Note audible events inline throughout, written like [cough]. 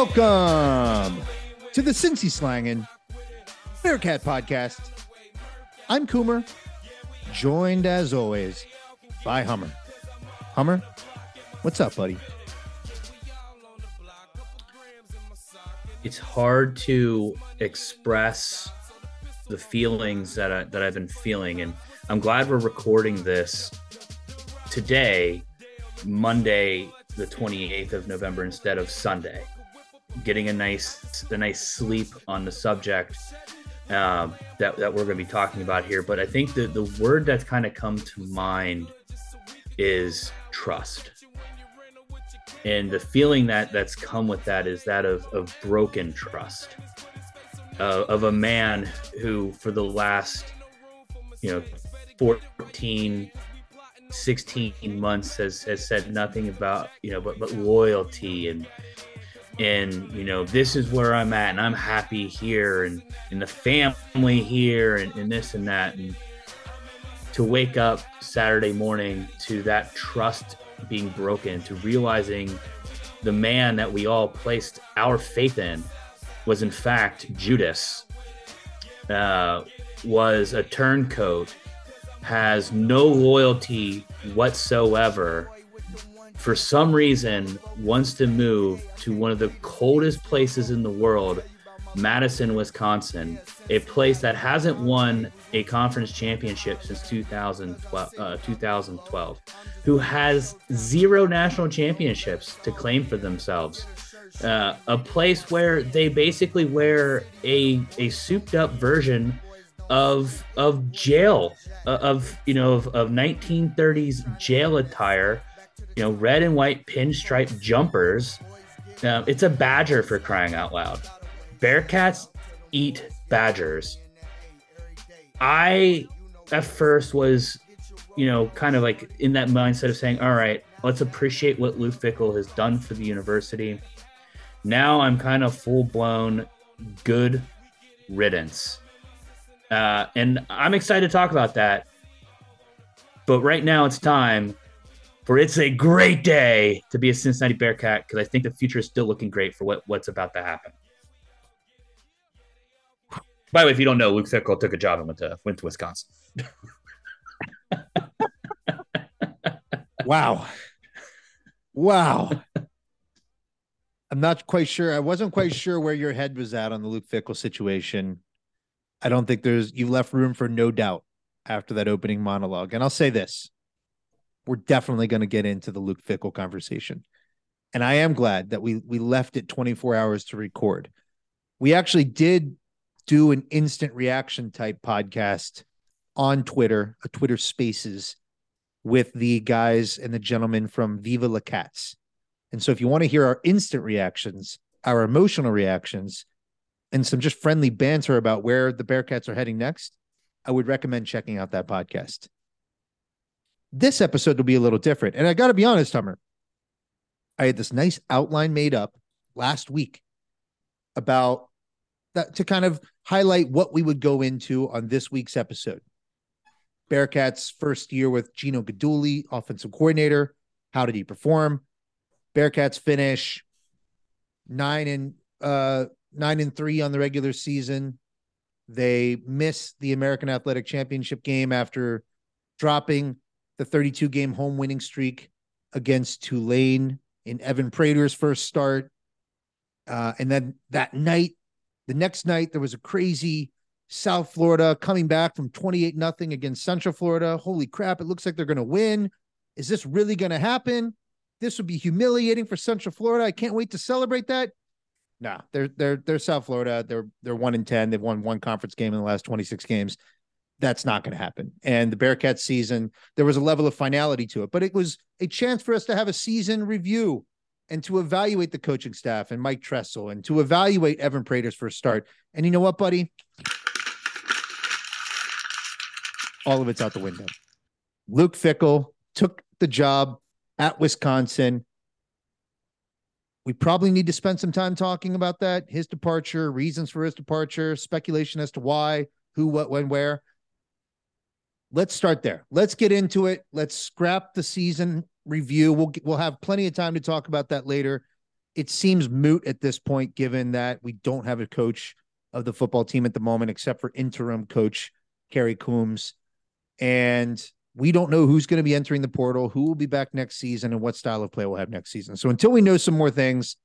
Welcome to the Cincy Slangin' Bearcat Podcast. I'm Coomer, joined as always by Hummer. Hummer, what's up, buddy? It's hard to express the feelings that I, that I've been feeling, and I'm glad we're recording this today, Monday, the 28th of November, instead of Sunday. Getting a nice a nice sleep on the subject um, that that we're going to be talking about here, but I think the the word that's kind of come to mind is trust. And the feeling that that's come with that is that of, of broken trust uh, of a man who for the last you know 14 16 months has has said nothing about you know but but loyalty and and you know this is where i'm at and i'm happy here and and the family here and, and this and that and to wake up saturday morning to that trust being broken to realizing the man that we all placed our faith in was in fact Judas, uh, was a turncoat, has no loyalty whatsoever. For some reason, wants to move to one of the coldest places in the world, Madison, Wisconsin, a place that hasn't won a conference championship since 2012, uh, 2012 who has zero national championships to claim for themselves. Uh, a place where they basically wear a a souped up version of of jail uh, of you know of, of 1930s jail attire you know red and white pinstripe jumpers uh, it's a badger for crying out loud bearcats eat badgers i at first was you know, kind of like in that mindset of saying, all right, let's appreciate what Luke Fickell has done for the university. Now I'm kind of full blown good riddance. Uh, and I'm excited to talk about that. But right now it's time for it's a great day to be a Cincinnati Bearcat because I think the future is still looking great for what, what's about to happen. By the way, if you don't know, Luke Fickell took a job and went to went to Wisconsin. [laughs] wow. Wow. I'm not quite sure. I wasn't quite sure where your head was at on the Luke Fickell situation. I don't think there's you left room for no doubt after that opening monologue. And I'll say this. We're definitely going to get into the Luke Fickell conversation. And I am glad that we we left it 24 hours to record. We actually did do an instant reaction type podcast on Twitter, a Twitter Spaces with the guys and the gentlemen from Viva La Cats. And so if you want to hear our instant reactions, our emotional reactions, and some just friendly banter about where the Bearcats are heading next, I would recommend checking out that podcast. This episode will be a little different. And I got to be honest, Hummer, I had this nice outline made up last week about that to kind of highlight what we would go into on this week's episode. Bearcats' first year with Gino Guidugli, offensive coordinator. How did he perform? Bearcats finish nine and uh nine and three on the regular season. They miss the American Athletic Championship game after dropping the 32 game home winning streak against Tulane in Evan Prater's first start. Uh, and then that night, the next night, there was a crazy South Florida coming back from 28 nothing against Central Florida. Holy crap, it looks like they're going to win. Is this really going to happen? This would be humiliating for Central Florida. I can't wait to celebrate that. Nah, they're they're they're South Florida. They're they're 1 in 10. They've won one conference game in the last 26 games. That's not going to happen. And the Bearcats season, there was a level of finality to it, but it was a chance for us to have a season review and to evaluate the coaching staff and Mike Tressel and to evaluate Evan Prater's first start. And you know what, buddy? all of it's out the window. Luke Fickell took the job at Wisconsin. We probably need to spend some time talking about that, his departure, reasons for his departure, speculation as to why, who, what, when, where. Let's start there. Let's get into it. Let's scrap the season review. We'll we'll have plenty of time to talk about that later. It seems moot at this point, given that we don't have a coach of the football team at the moment, except for interim coach Kerry Coombs, and we don't know who's going to be entering the portal, who will be back next season, and what style of play we'll have next season. So until we know some more things,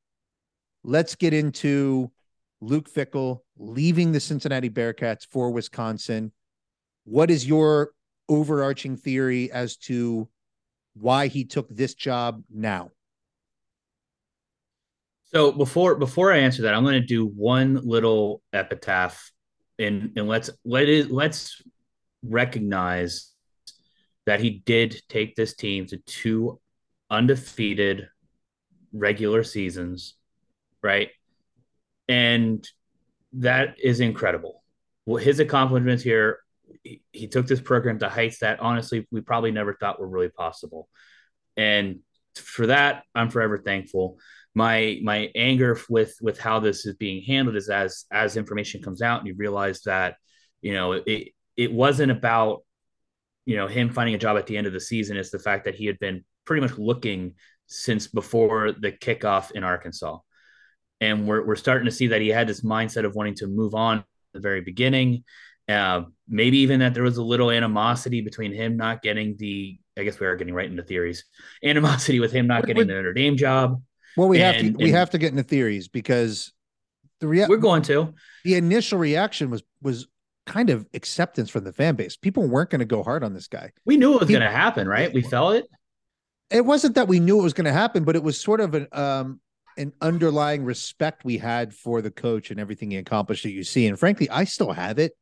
let's get into Luke Fickell leaving the Cincinnati Bearcats for Wisconsin. What is your overarching theory as to why he took this job now? So before before I answer that, I'm going to do one little epitaph, and and let's let it let's recognize that he did take this team to two undefeated regular seasons, right? And that is incredible. Well, his accomplishments here, he, took this program to heights that honestly we probably never thought were really possible. And for that, I'm forever thankful. My my anger with with how this is being handled is as as information comes out and you realize that you know it it wasn't about you know him finding a job at the end of the season. It's the fact that he had been pretty much looking since before the kickoff in Arkansas and we're we're starting to see that he had this mindset of wanting to move on at the very beginning. Uh, maybe even that there was a little animosity between him not getting the. I guess we are getting right into theories. [laughs] Animosity with him not getting the Notre Dame job. Well, we and, have to we have to get into theories because the rea- we're going to. The initial reaction was was kind of acceptance from the fan base. People weren't going to go hard on this guy. We knew it was going to happen, right? We felt it. It wasn't that we knew it was going to happen, but it was sort of an um an underlying respect we had for the coach and everything he accomplished that you see. And frankly, I still have it.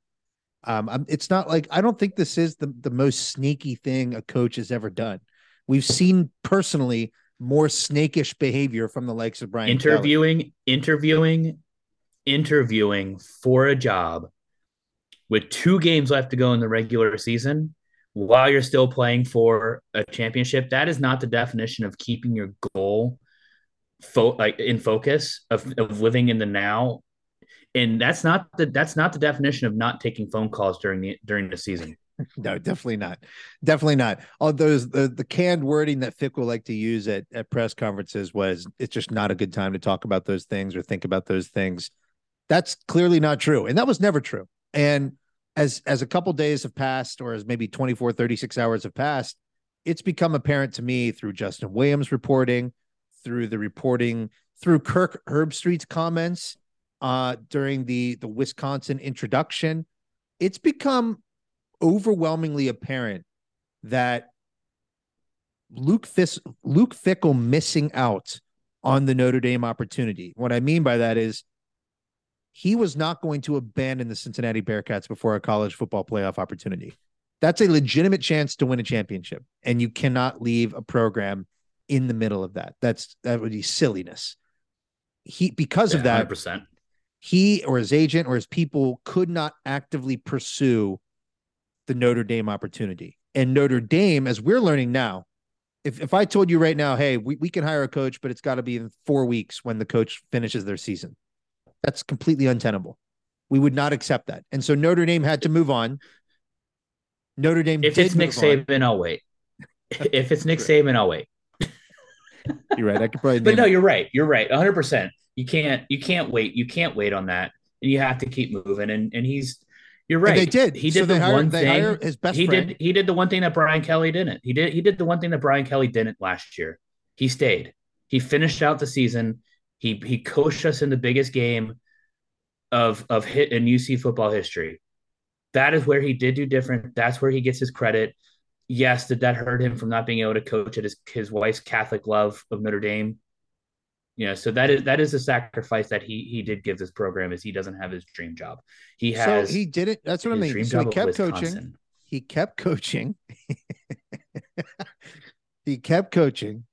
Um, it's not like I don't think this is the the most sneaky thing a coach has ever done. We've seen personally more snakish behavior from the likes of Brian interviewing, Kelly. interviewing, interviewing for a job with two games left to go in the regular season while you're still playing for a championship. That is not the definition of keeping your goal fo- like in focus of, of living in the now and that's not the that's not the definition of not taking phone calls during the during the season. [laughs] No definitely not. Definitely not. All those the, the canned wording that Fickell like to use at, at press conferences was it's just not a good time to talk about those things or think about those things. That's clearly not true. And that was never true. And as as a couple days have passed or as maybe 24 36 hours have passed it's become apparent to me through justin williams reporting through the reporting through Kirk Herbstreit's comments uh, during the the Wisconsin introduction, it's become overwhelmingly apparent that Luke Fis- Luke Fickell missing out on the Notre Dame opportunity. What I mean by that is he was not going to abandon the Cincinnati Bearcats before a college football playoff opportunity. That's a legitimate chance to win a championship, and you cannot leave a program in the middle of that. That's that would be silliness. He because yeah, of that 100%. He or his agent or his people could not actively pursue the Notre Dame opportunity. And Notre Dame, as we're learning now, if, if I told you right now, hey, we, we can hire a coach, but it's got to be in four weeks when the coach finishes their season, that's completely untenable. We would not accept that. And so Notre Dame had to move on. Notre Dame. If it's Nick Saban. I'll wait. [laughs] if it's Nick Saban, I'll wait. You're right. I could probably. but no, you're right. You're right. 100. percent You can't. You can't wait. You can't wait on that, and you have to keep moving. And and he's. You're right. And they did. He did so the hired, one thing. His best he friend. did. He did the one thing that Brian Kelly didn't. He did. He did the one thing that Brian Kelly didn't last year. He stayed. He finished out the season. He he coached us in the biggest game of of hit in UC football history. That is where he did do different. That's where he gets his credit yes, did that hurt him from not being able to coach at his his wife's Catholic love of Notre Dame? You know, so that is that is the sacrifice that he he did give this program is he doesn't have his dream job. He has so he did it. That's what I mean. So he kept coaching. He kept coaching. [laughs] he kept coaching.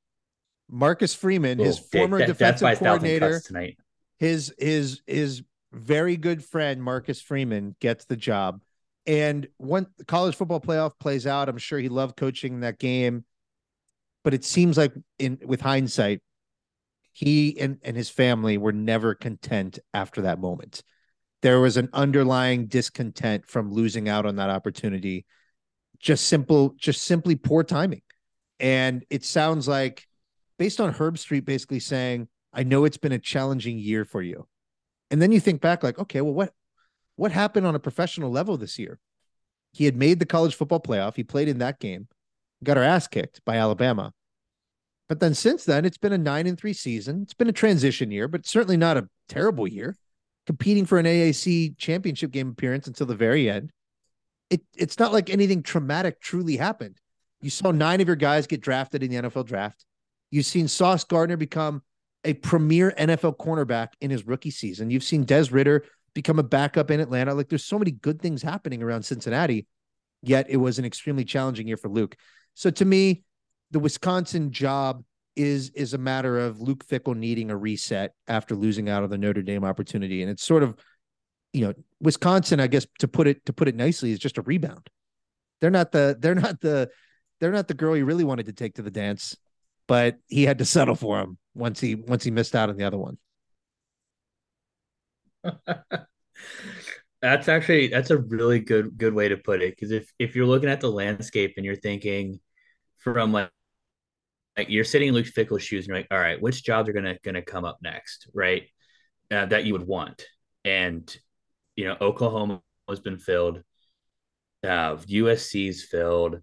Marcus Freeman, his oh, former de- defensive coordinator, tonight. his his his very good friend Marcus Freeman gets the job. And when the college football playoff plays out, I'm sure he loved coaching that game. But it seems like in with hindsight, he and, and his family were never content after that moment. There was an underlying discontent from losing out on that opportunity. Just simple, just simply poor timing. And it sounds like, based on Herbstreit basically saying, I know it's been a challenging year for you. And then you think back, like, okay, well, what what happened on a professional level this year? He had made the college football playoff. He played in that game, got our ass kicked by Alabama. But then since then, it's been a nine and three season. It's been a transition year, but certainly not a terrible year. Competing for an AAC championship game appearance until the very end. It it's not like anything traumatic truly happened. You saw nine of your guys get drafted in the NFL draft. You've seen Sauce Gardner become a premier NFL cornerback in his rookie season. You've seen Des Ridder become a backup in Atlanta. Like there's so many good things happening around Cincinnati, yet it was an extremely challenging year for Luke. So to me, the Wisconsin job is is a matter of Luke Fickell needing a reset after losing out of the Notre Dame opportunity. And it's sort of, you know, Wisconsin, I guess to put it to put it nicely, is just a rebound. They're not the they're not the they're not the girl he really wanted to take to the dance, but he had to settle for him once he once he missed out on the other one. [laughs] that's actually that's a really good good way to put it because if if you're looking at the landscape and you're thinking from like like you're sitting in Luke Fickell's shoes and you're like, all right, which jobs are gonna gonna come up next, right? Uh, that you would want, and you know, Oklahoma has been filled, uh, USC's filled,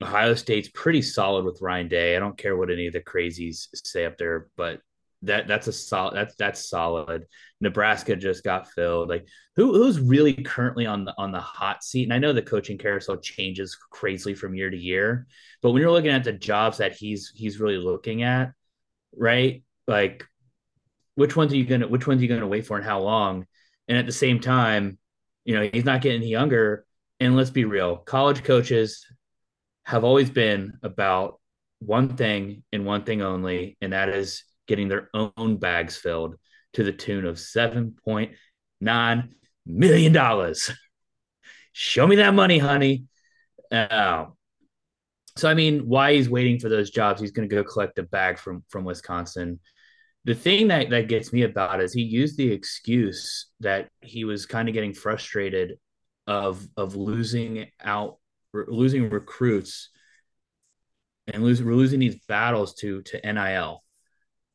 Ohio State's pretty solid with Ryan Day. I don't care what any of the crazies say up there, but that that's a solid that's that's solid. Nebraska just got filled. Like who who's really currently on the on the hot seat? And I know the coaching carousel changes crazily from year to year, but when you're looking at the jobs that he's he's really looking at, right? Like which ones are you gonna which ones are you gonna wait for and how long? And at the same time, you know, he's not getting any younger. And let's be real, college coaches have always been about one thing and one thing only, and that is getting their own bags filled to the tune of $7.9 million. Show me that money, honey. Uh, so, I mean, why he's waiting for those jobs, he's going to go collect a bag from, from Wisconsin. The thing that, that gets me about is he used the excuse that he was kind of getting frustrated of of losing out, losing recruits and losing, losing these battles to to NIL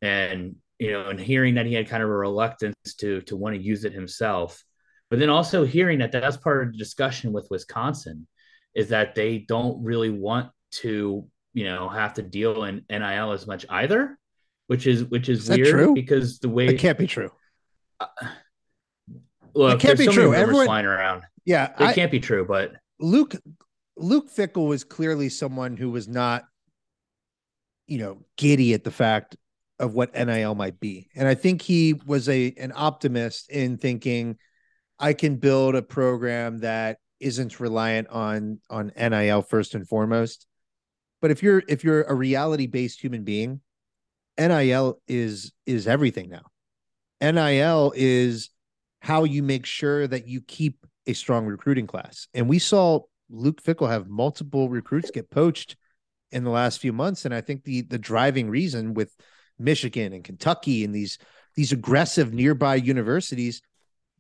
and you know, and hearing that he had kind of a reluctance to to want to use it himself, but then also hearing that that's part of the discussion with Wisconsin is that they don't really want to, you know, have to deal in NIL as much either, which is which is, is weird true? because the way it can't be true. Uh, look, it can't be so true. Everyone flying around. Yeah, it I, can't be true. But Luke Luke Fickell was clearly someone who was not, you know, giddy at the fact of what NIL might be. And I think he was a an optimist in thinking I can build a program that isn't reliant on on NIL first and foremost. But if you're if you're a reality based human being, NIL is is everything now. NIL is how you make sure that you keep a strong recruiting class. And we saw Luke Fickell have multiple recruits get poached in the last few months. And I think the the driving reason with Michigan and Kentucky and these these aggressive nearby universities,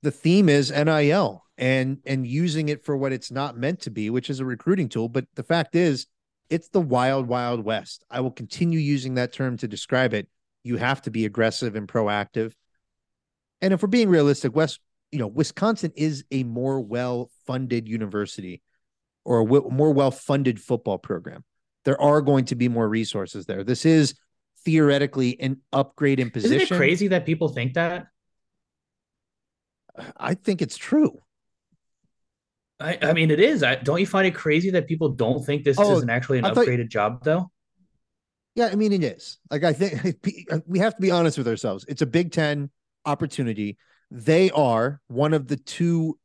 the theme is NIL and and using it for what it's not meant to be, which is a recruiting tool. But the fact is, it's the wild, wild west. I will continue using that term to describe it. You have to be aggressive and proactive. And if we're being realistic, West, you know, Wisconsin is a more well-funded university or a w- more well-funded football program. There are going to be more resources there. This is theoretically an upgrade in position. Isn't it crazy that people think that? I think it's true. I, I mean, it is. I, don't you find it crazy that people don't think this oh, is actually an upgraded job, though? Yeah, I mean, it is. Like, I think [laughs] uh, we have to be honest with ourselves. It's a Big Ten opportunity. They are one of the two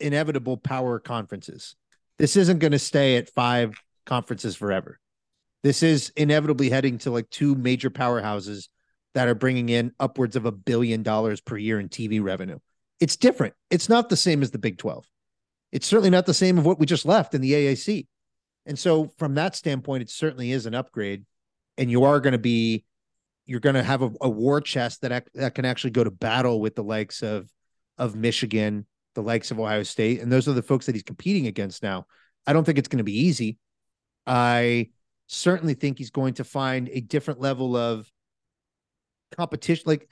inevitable power conferences. This isn't going to stay at five conferences forever. This is inevitably heading to like two major powerhouses that are bringing in upwards of a billion dollars per year in TV revenue. It's different. It's not the same as the Big 12. It's certainly not the same of what we just left in the AAC. And so from that standpoint, it certainly is an upgrade. And you are going to be, you're going to have a, a war chest that, that can actually go to battle with the likes of, of Michigan, the likes of Ohio State. And those are the folks that he's competing against now. I don't think it's going to be easy. I certainly think he's going to find a different level of competition. Like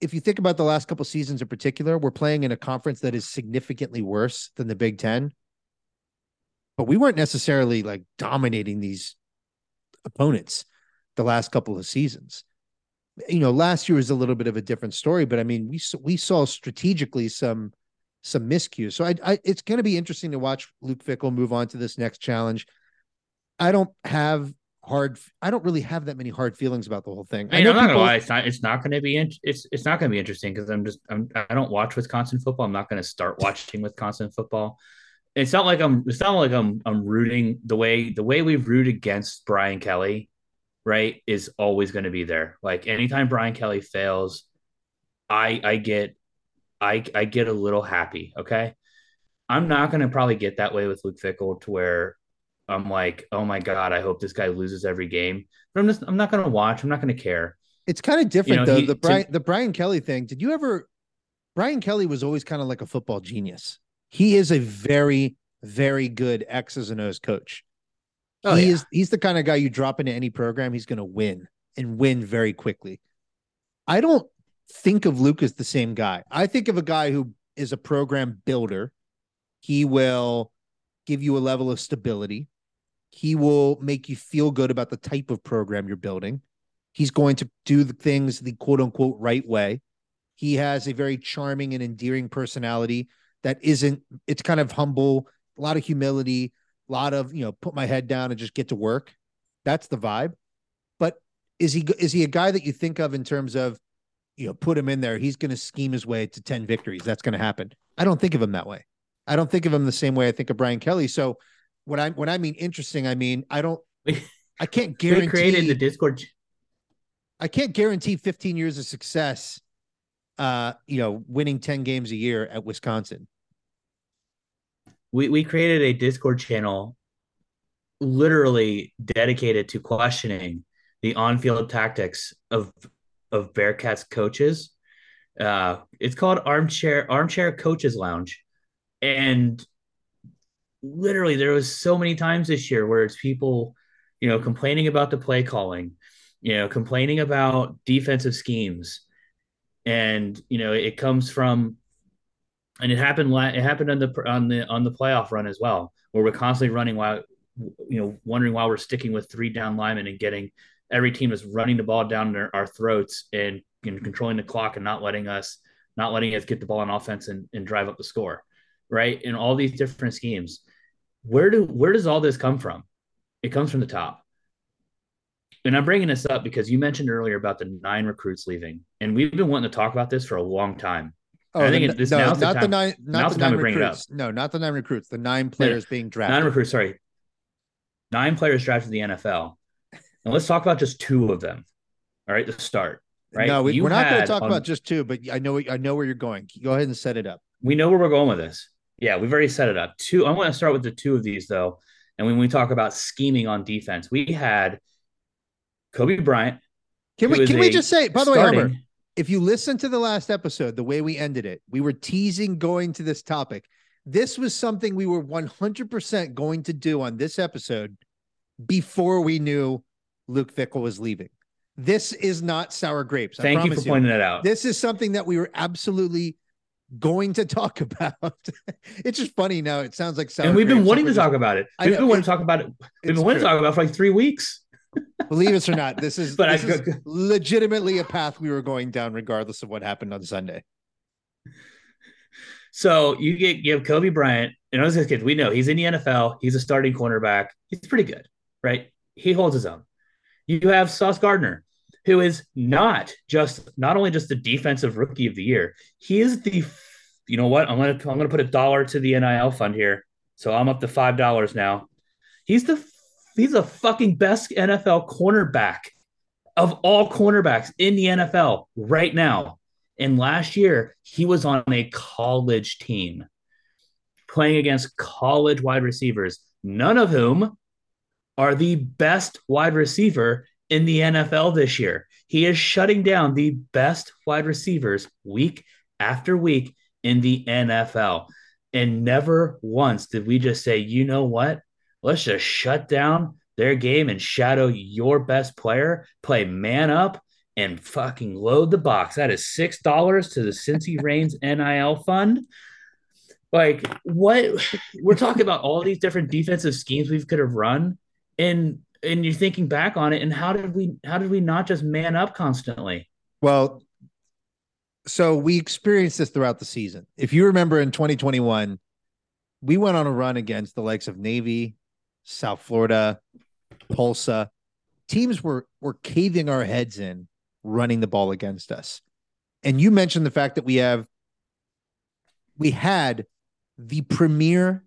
if you think about the last couple seasons in particular, we're playing in a conference that is significantly worse than the Big Ten. But we weren't necessarily like dominating these opponents the last couple of seasons. You know, last year was a little bit of a different story, but I mean, we we saw strategically some some miscues. So I, I it's going to be interesting to watch Luke Fickell move on to this next challenge. I don't have hard. I don't really have that many hard feelings about the whole thing. I, mean, I am not gonna lie. It's not. It's not going to be. In, it's. It's not going to be interesting because I'm just. I'm. I don't watch Wisconsin football. I'm not going to start [laughs] watching Wisconsin football. It's not like I'm. It's not like I'm. I'm rooting the way the way we root against Brian Kelly, right? Is always going to be there. Like anytime Brian Kelly fails, I. I get. I. I get a little happy. Okay. I'm not going to probably get that way with Luke Fickell to where I'm like, oh my god, I hope this guy loses every game. But I'm just, I'm not going to watch. I'm not going to care. It's kind of different you know, though. He, the Brian, to, the Brian Kelly thing. Did you ever? Brian Kelly was always kind of like a football genius. He is a very, very good X's and O's coach. Oh, he yeah. is. He's the kind of guy you drop into any program, he's going to win and win very quickly. I don't think of Luke as the same guy. I think of a guy who is a program builder. He will give you a level of stability. He will make you feel good about the type of program you're building. He's going to do the things the quote unquote right way. He has a very charming and endearing personality that isn't, it's kind of humble, a lot of humility, a lot of, you know, put my head down and just get to work. That's the vibe. But is he, is he a guy that you think of in terms of, you know, put him in there, he's going to scheme his way to 10 victories. That's going to happen. I don't think of him that way. I don't think of him the same way I think of Brian Kelly. So when I when I mean interesting, I mean I don't [laughs] I can't guarantee we created the Discord. I can't guarantee 15 years of success uh, you know, winning 10 games a year at Wisconsin. We we created a Discord channel literally dedicated to questioning the on-field tactics of of Bearcats coaches. Uh, it's called Armchair Armchair Coaches Lounge, and literally there was so many times this year where it's people, you know, complaining about the play calling, you know, complaining about defensive schemes. And, you know, it comes from and it happened it happened on the on the on the playoff run as well, where we're constantly running while you know, wondering why we're sticking with three down linemen and getting every team is running the ball down our, throats and, and controlling the clock and not letting us not letting us get the ball on offense and, and drive up the score right? In all these different schemes. Where do where does all this come from? It comes from the top. And I'm bringing this up because you mentioned earlier about the nine recruits leaving, and we've been wanting to talk about this for a long time. Oh, I think the, this no, not the, the nine, not the, the nine recruits. No, not the nine recruits. The nine players no, being drafted. Nine recruits. Sorry, nine players drafted in the NFL. And let's talk about just two of them. All right, to start. Right. No, we, are not going to talk on, about just two, but I know I know where you're going. Go ahead and set it up. We know where we're going with this. Yeah, we've already set it up. Two. I want to start with the two of these though. And when we talk about scheming on defense, we had Coby Bryant. Can we can we just say, by the starting, way, Hummer, if you listen to the last episode, the way we ended it, we were teasing going to this topic. This was something we were 100% going to do on this episode before we knew Luke Fickell was leaving. This is not sour grapes. Thank you for you. pointing that out. This is something that we were absolutely going to talk [laughs] about. it's just funny now. It sounds like and we've been wanting to talk about it. We've been wanting to talk about it. We've been wanting to talk about for like three weeks. Believe us or not, this is [laughs] but this I, is legitimately a path we were going down, regardless of what happened on Sunday. So you get you have Coby Bryant, and those kids we know he's in the NFL. He's a starting cornerback. He's pretty good, right? He holds his own. You have Sauce Gardner, who is not just not only just the defensive rookie of the year, he is the you know what? I'm gonna I'm gonna put a dollar to the NIL fund here. So I'm up to five dollars now. He's the he's the fucking best NFL cornerback of all cornerbacks in the NFL right now. And last year, he was on a college team playing against college wide receivers, none of whom are the best wide receiver in the NFL this year. He is shutting down the best wide receivers week after week in the NFL. And never once did we just say, you know what? Let's just shut down their game and shadow your best player, play man up and fucking load the box. That is six dollars to the Cincy [laughs] Reigns NIL fund. Like what we're talking about all these different defensive schemes we could have run, and and you're thinking back on it, and how did we how did we not just man up constantly? Well, so we experienced this throughout the season. If you remember in 2021, we went on a run against the likes of Navy, South Florida, Tulsa. Teams were were caving our heads in running the ball against us. And you mentioned the fact that we have we had the premier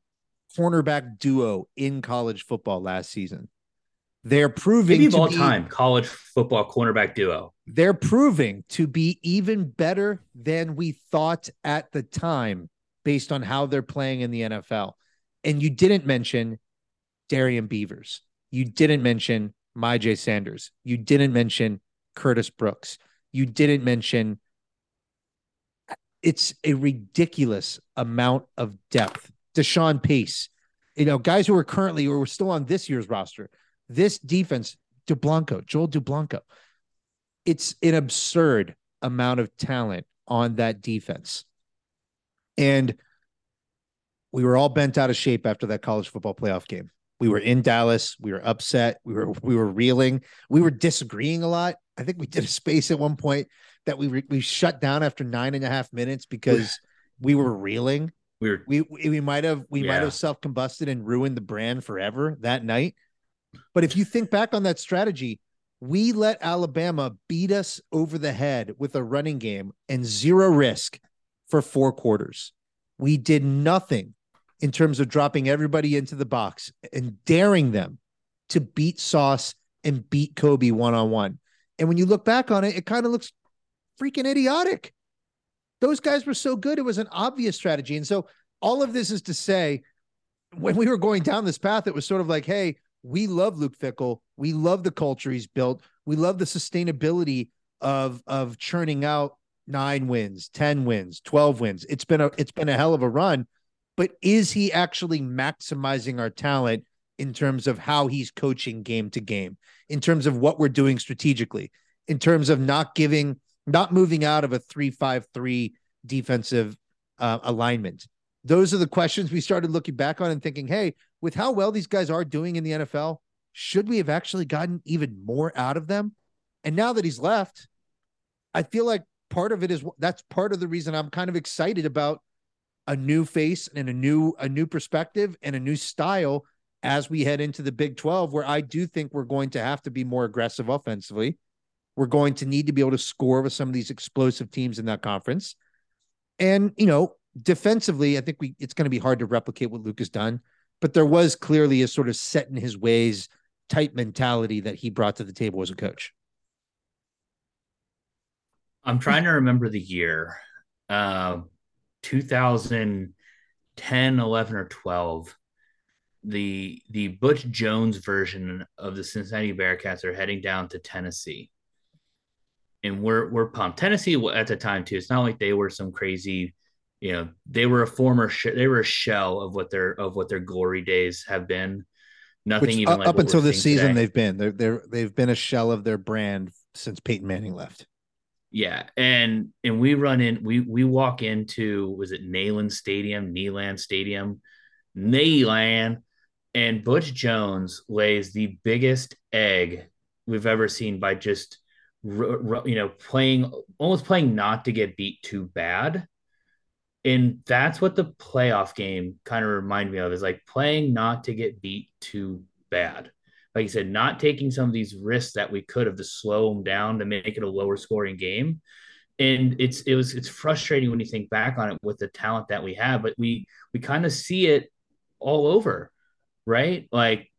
cornerback duo in college football last season. They're proving Maybe of all be, time college football cornerback duo. They're proving to be even better than we thought at the time based on how they're playing in the NFL. And you didn't mention Darian Beavers. You didn't mention Myjai Sanders. You didn't mention Curtis Brooks. You didn't mention it's a ridiculous amount of depth. Deshaun Pace, you know, guys who are currently or were still on this year's roster. This defense, Dublanko, Joel Dublanko. It's an absurd amount of talent on that defense. And we were all bent out of shape after that college football playoff game. We were in Dallas. We were upset. We were we were reeling. We were disagreeing a lot. I think we did a space at one point that we re- we shut down after nine and a half minutes because [sighs] we were reeling. We were we we might have we yeah. might have self combusted and ruined the brand forever that night. But if you think back on that strategy, we let Alabama beat us over the head with a running game and zero risk for four quarters. We did nothing in terms of dropping everybody into the box and daring them to beat Sauce and beat Coby one on one. And when you look back on it, it kind of looks freaking idiotic. Those guys were so good. It was an obvious strategy. And so all of this is to say, when we were going down this path, it was sort of like, hey, we love Luke Fickell. We love the culture he's built. We love the sustainability of of churning out nine wins, 10 wins, 12 wins. It's been a it's been a hell of a run but is he actually maximizing our talent in terms of how he's coaching game to game, in terms of what we're doing strategically, in terms of not giving, not moving out of a three-five-three defensive uh, alignment? Those are the questions we started looking back on and thinking, hey, with how well these guys are doing in the NFL, should we have actually gotten even more out of them? And now that he's left, I feel like part of it is that's part of the reason I'm kind of excited about a new face and a new a new perspective and a new style as we head into the Big 12 where I do think we're going to have to be more aggressive offensively. We're going to need to be able to score with some of these explosive teams in that conference. And, you know, defensively, I think we it's going to be hard to replicate what Luke has done, but there was clearly a sort of set in his ways type mentality that he brought to the table as a coach. I'm trying to remember the year. Um, 2010, 11, or 12, the the Butch Jones version of the Cincinnati Bearcats are heading down to Tennessee. And we're we're pumped. Tennessee at the time too. It's not like they were some crazy, you know, they were a former sh- they were a shell of what their of what their glory days have been. Nothing Which, even uh, like up until this season today. they've been they're they're they've been a shell of their brand since Peyton Manning left. Yeah, and and we run in, we we walk into was it Neyland Stadium, Neyland Stadium, Neyland, and Butch Jones lays the biggest egg we've ever seen by just you know playing almost playing not to get beat too bad, and that's what the playoff game kind of reminded me of is like playing not to get beat too bad like you said, not taking some of these risks that we could have to slow them down to make it a lower scoring game. And it's it was it's frustrating when you think back on it with the talent that we have, but we we kind of see it all over, right? Like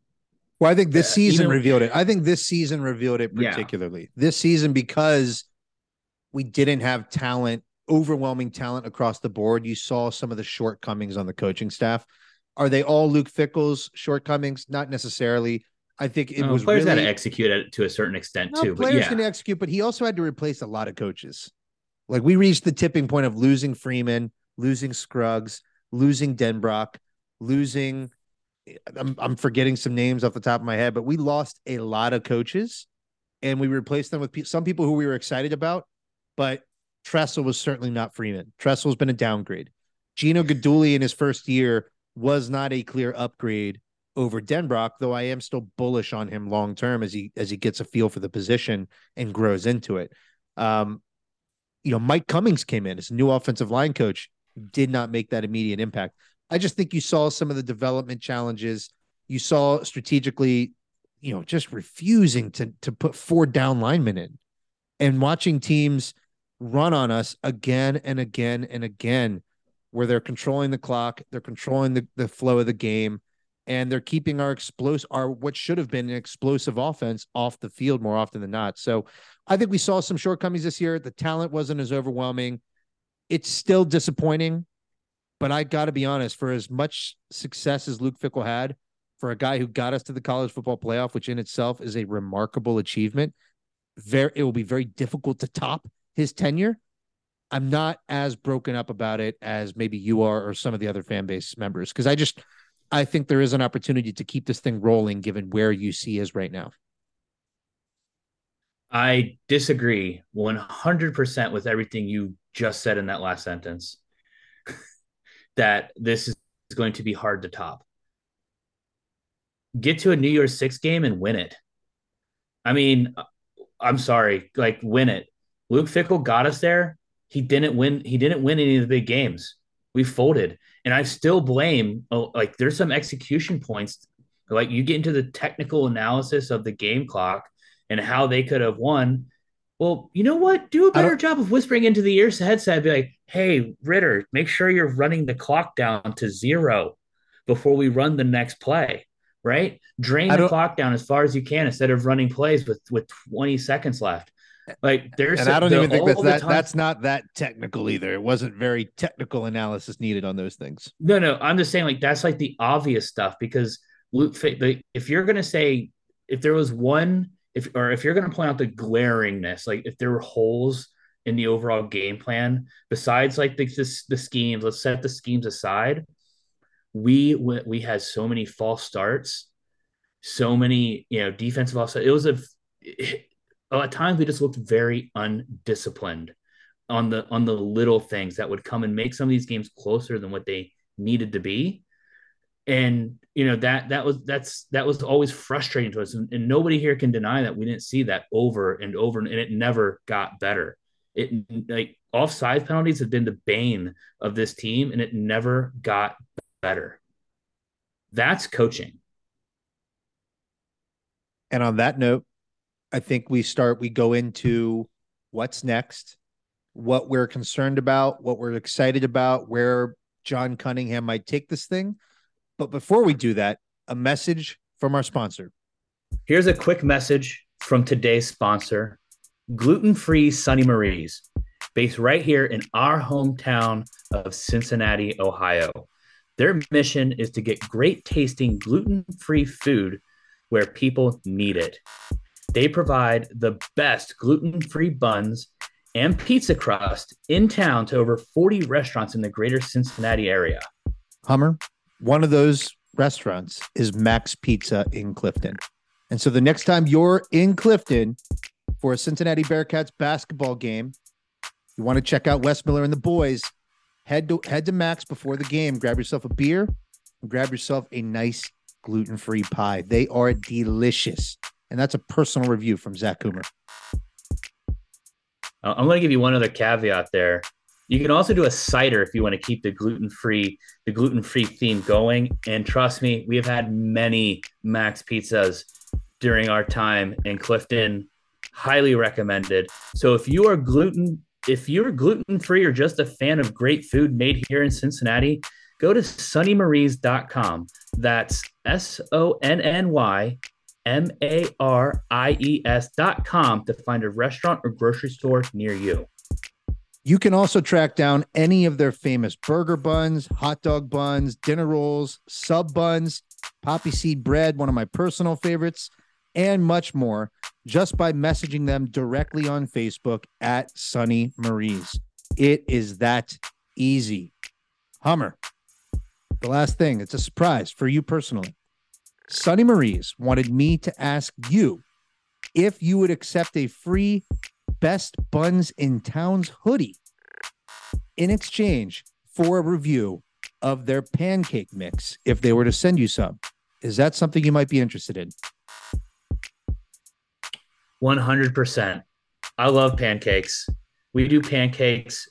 well, I think this uh, season even, revealed it. I think this season revealed it particularly. Yeah. This season because we didn't have talent, overwhelming talent across the board. You saw some of the shortcomings on the coaching staff. Are they all Luke Fickell's shortcomings? Not necessarily. I think it was players really, had to execute it to a certain extent no, too. Players but yeah. can execute, but he also had to replace a lot of coaches. Like we reached the tipping point of losing Freeman, losing Scruggs, losing Denbrock, losing I'm, I'm forgetting some names off the top of my head, but we lost a lot of coaches and we replaced them with pe- some people who we were excited about. But Tressel was certainly not Freeman. Tressel's been a downgrade. Gino Guidugli in his first year was not a clear upgrade over Denbrock, though I am still bullish on him long term as he as he gets a feel for the position and grows into it. Um, you know, Mike Cummings came in as new offensive line coach, did not make that immediate impact. I just think you saw some of the development challenges. You saw strategically, you know, just refusing to to put four down linemen in and watching teams run on us again and again and again where they're controlling the clock, they're controlling the, the flow of the game, and they're keeping our explosive our what should have been an explosive offense off the field more often than not. So I think we saw some shortcomings this year. The talent wasn't as overwhelming. It's still disappointing, but I got to be honest, for as much success as Luke Fickell had, for a guy who got us to the college football playoff, which in itself is a remarkable achievement, very it will be very difficult to top his tenure. I'm not as broken up about it as maybe you are or some of the other fan base members because I just I think there is an opportunity to keep this thing rolling given where UC is right now. I disagree 100% with everything you just said in that last sentence. [laughs] that this is going to be hard to top. Get to a New Year's Six game and win it. I mean, uh, I'm sorry, like win it. Luke Fickell got us there he didn't win. He didn't win any of the big games. We folded, and I still blame. Oh, like there's some execution points. Like you get into the technical analysis of the game clock and how they could have won. Well, you know what? Do a better job of whispering into the ears headset. Be like, "Hey, Ridder, make sure you're running the clock down to zero before we run the next play." Right? Drain the clock down as far as you can instead of running plays with with 20 seconds left. Like there's, and I don't even think that's that, that's not that technical either. It wasn't very technical analysis needed on those things. No, no, I'm just saying like that's like the obvious stuff because Luke, if you're gonna say if there was one, if or if you're gonna point out the glaringness, like if there were holes in the overall game plan besides like the the, the schemes, let's set the schemes aside. We we had so many false starts, so many you know defensive offside. It was a it, Uh, at times we just looked very undisciplined on the on the little things that would come and make some of these games closer than what they needed to be. And you know that that was that's that was always frustrating to us. And, and, nobody here can deny that we didn't see that over and over and it never got better. It like offside penalties have been the bane of this team and it never got better. That's coaching. And on that note I think we start, we go into what's next, what we're concerned about, what we're excited about, where John Cunningham might take this thing. But before we do that, a message from our sponsor. Here's a quick message from today's sponsor gluten free Sonny Marie's, based right here in our hometown of Cincinnati, Ohio. Their mission is to get great tasting gluten free food where people need it. They provide the best gluten free buns and pizza crust in town to over 40 restaurants in the greater Cincinnati area. Hummer, one of those restaurants is Max Pizza in Clifton. And so the next time you're in Clifton for a Cincinnati Bearcats basketball game, you want to check out Wes Miller and the boys, head to head to Max before the game, grab yourself a beer, and grab yourself a nice gluten-free pie. They are delicious. And that's a personal review from Zach Coomer. Uh, I'm going to give you one other caveat there. You can also do a cider if you want to keep the gluten free the gluten free theme going. And trust me, we have had many Max pizzas during our time in Clifton. Highly recommended. So if you are gluten if you're gluten free or just a fan of great food made here in Cincinnati, go to sonnymaries.com. That's S O N N Y M A R I E S dot com to find a restaurant or grocery store near you. You can also track down any of their famous burger buns, hot dog buns, dinner rolls, sub buns, poppy seed bread, one of my personal favorites, and much more just by messaging them directly on Facebook at Sonny Marie's. It is that easy. Hummer, the last thing, it's a surprise for you personally. Sonny Marie's wanted me to ask you if you would accept a free Best Buns in Towns hoodie in exchange for a review of their pancake mix if they were to send you some. Is that something you might be interested in? 100%. I love pancakes. We do pancakes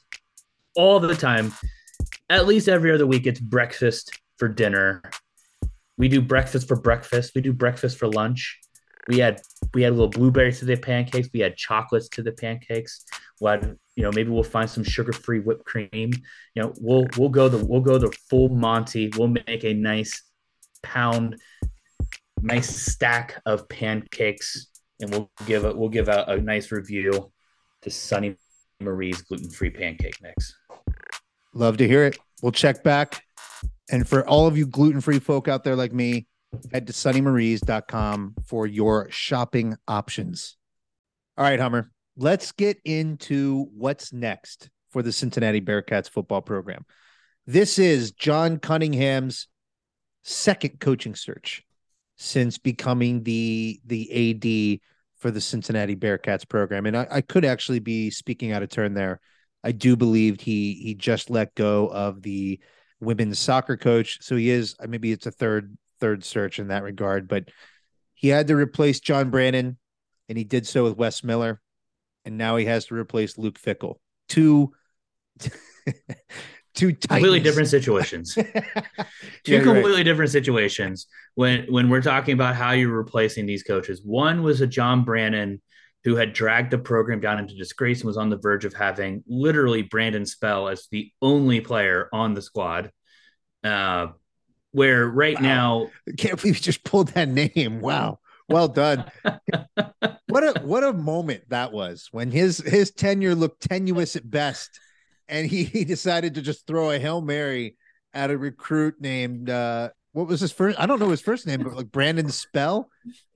all the time. At least every other week, it's breakfast for dinner. We do breakfast for breakfast. We do breakfast for lunch. We had we had little blueberries to the pancakes. We had chocolates to the pancakes. We had, you know, maybe we'll find some sugar-free whipped cream. You know, we'll we'll go the we'll go the full Monty. We'll make a nice pound, nice stack of pancakes, and we'll give it we'll give a, a nice review to Sonny Marie's gluten-free pancake mix. Love to hear it. We'll check back. And for all of you gluten-free folk out there like me, head to sonnymaries.com for your shopping options. All right, Hummer, let's get into what's next for the Cincinnati Bearcats football program. This is John Cunningham's second coaching search since becoming the the AD for the Cincinnati Bearcats program. And I, I could actually be speaking out of turn there. I do believe he he just let go of the women's soccer coach. So he is uh, maybe it's a third third search in that regard, but he had to replace John Brannen, and he did so with Wes Miller, and now he has to replace Luke Fickell. Two, [laughs] two titans. completely different situations. [laughs] two yeah, completely right. different situations. When when we're talking about how you're replacing these coaches, one was a John Brannen who had dragged the program down into disgrace and was on the verge of having literally Brandon Spell as the only player on the squad. Uh, where right wow. now can't believe you just pulled that name. Wow. Well done. [laughs] what a what a moment that was when his his tenure looked tenuous at best, and he, he decided to just throw a hail mary at a recruit named uh what was his first? I don't know his first name, but like Brandon Spell.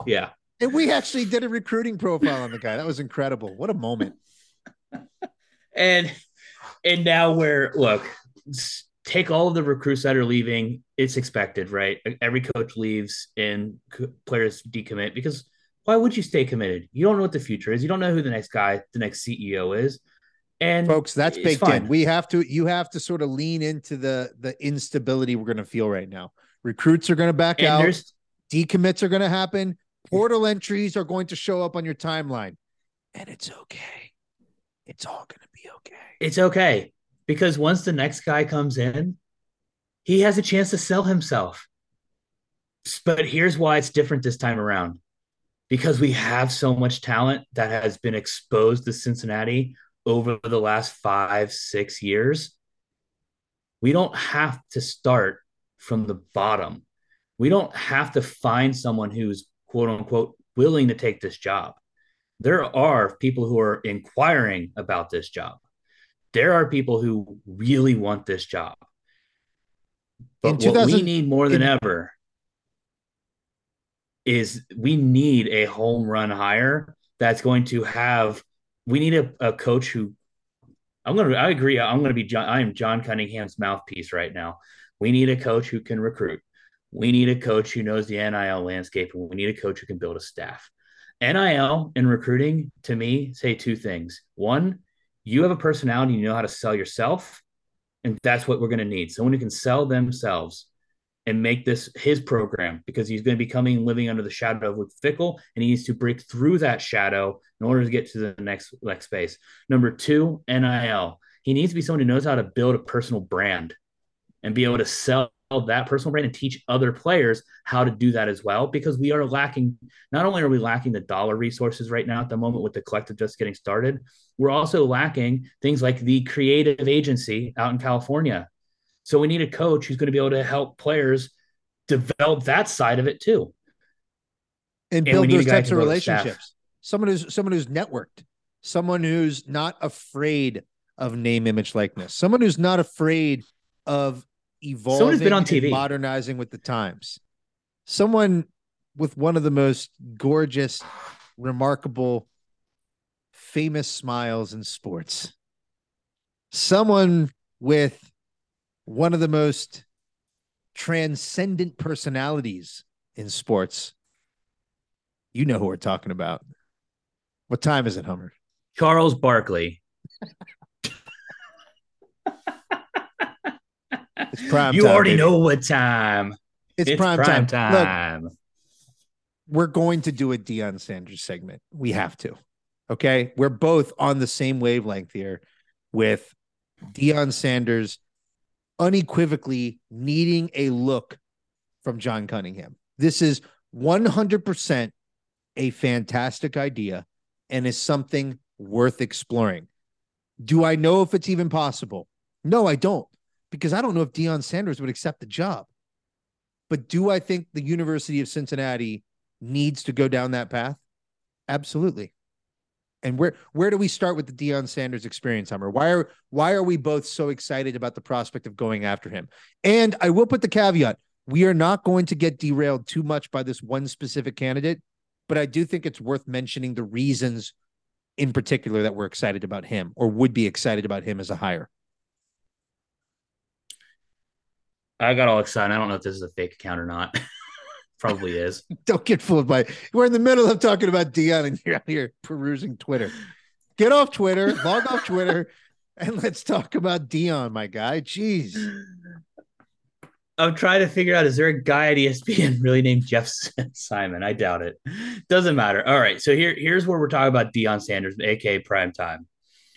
Yeah, and we actually did a recruiting profile on the guy. That was incredible. What a moment. [laughs] and and now we're look take all of the recruits that are leaving. It's expected, right? Every coach leaves and players decommit because why would you stay committed? You don't know what the future is. You don't know who the next guy, the next CEO is. And folks, that's baked fine. in. We have to, you have to sort of lean into the the instability we're going to feel right now. Recruits are going to back and out. Decommits are going to happen. Portal entries are going to show up on your timeline, and it's okay. It's all going to be okay. It's okay because once the next guy comes in, he has a chance to sell himself. But here's why it's different this time around because we have so much talent that has been exposed to Cincinnati over the last five, six years. We don't have to start from the bottom. We don't have to find someone who's quote unquote willing to take this job. There are people who are inquiring about this job there are people who really want this job. But what we need more than in, ever is we need a home run hire that's going to have we need a, a coach who I'm gonna I agree. I'm gonna be John I am John Cunningham's mouthpiece right now. We need a coach who can recruit. We need a coach who knows the NIL landscape, and we need a coach who can build a staff. NIL and recruiting to me say two things. One, you have a personality, you know how to sell yourself. And that's what we're going to need. Someone who can sell themselves and make this his program because he's going to be coming living under the shadow of Luke Fickell, and he needs to break through that shadow in order to get to the next next space. Number two, NIL. He needs to be someone who knows how to build a personal brand and be able to sell that personal brand and teach other players how to do that as well because we are lacking not only are we lacking the dollar resources right now at the moment with the collective just getting started we're also lacking things like the creative agency out in california. So we need a coach who's going to be able to help players develop that side of it too. And, and build those types of relationships. Someone who's someone who's networked. Someone who's not afraid of name image likeness. Someone who's not afraid of evolving Someone has been on TV. modernizing with the times. Someone with one of the most gorgeous, remarkable, famous smiles in sports. Someone with one of the most transcendent personalities in sports. You know who we're talking about. What time is it, Hummer? Charles Barkley. [laughs] It's prime you time, already baby. know what time. It's, It's prime, prime time. Look, time. we're going to do a Deion Sanders segment. We have to. Okay. We're both on the same wavelength here with Deion Sanders unequivocally needing a look from John Cunningham. This is 100% a fantastic idea and is something worth exploring. Do I know if it's even possible? No, I don't, because I don't know if Deion Sanders would accept the job. But do I think the University of Cincinnati needs to go down that path? Absolutely. And where where do we start with the Deion Sanders experience, Hummer? Why are why are we both so excited about the prospect of going after him? And I will put the caveat: we are not going to get derailed too much by this one specific candidate, but I do think it's worth mentioning the reasons in particular that we're excited about him or would be excited about him as a hire. I got all excited. I don't know if this is a fake account or not. [laughs] Probably is. [laughs] Don't get fooled by It. we're in the middle of talking about Deion and you're out here perusing Twitter. Get off Twitter, log off Twitter, and let's talk about Deion, my guy. Jeez. I'm trying to figure out is there a guy at ESPN really named Jeff Simon? I doubt it. Doesn't matter. All right. So here, here's where we're talking about Deion Sanders, aka prime time.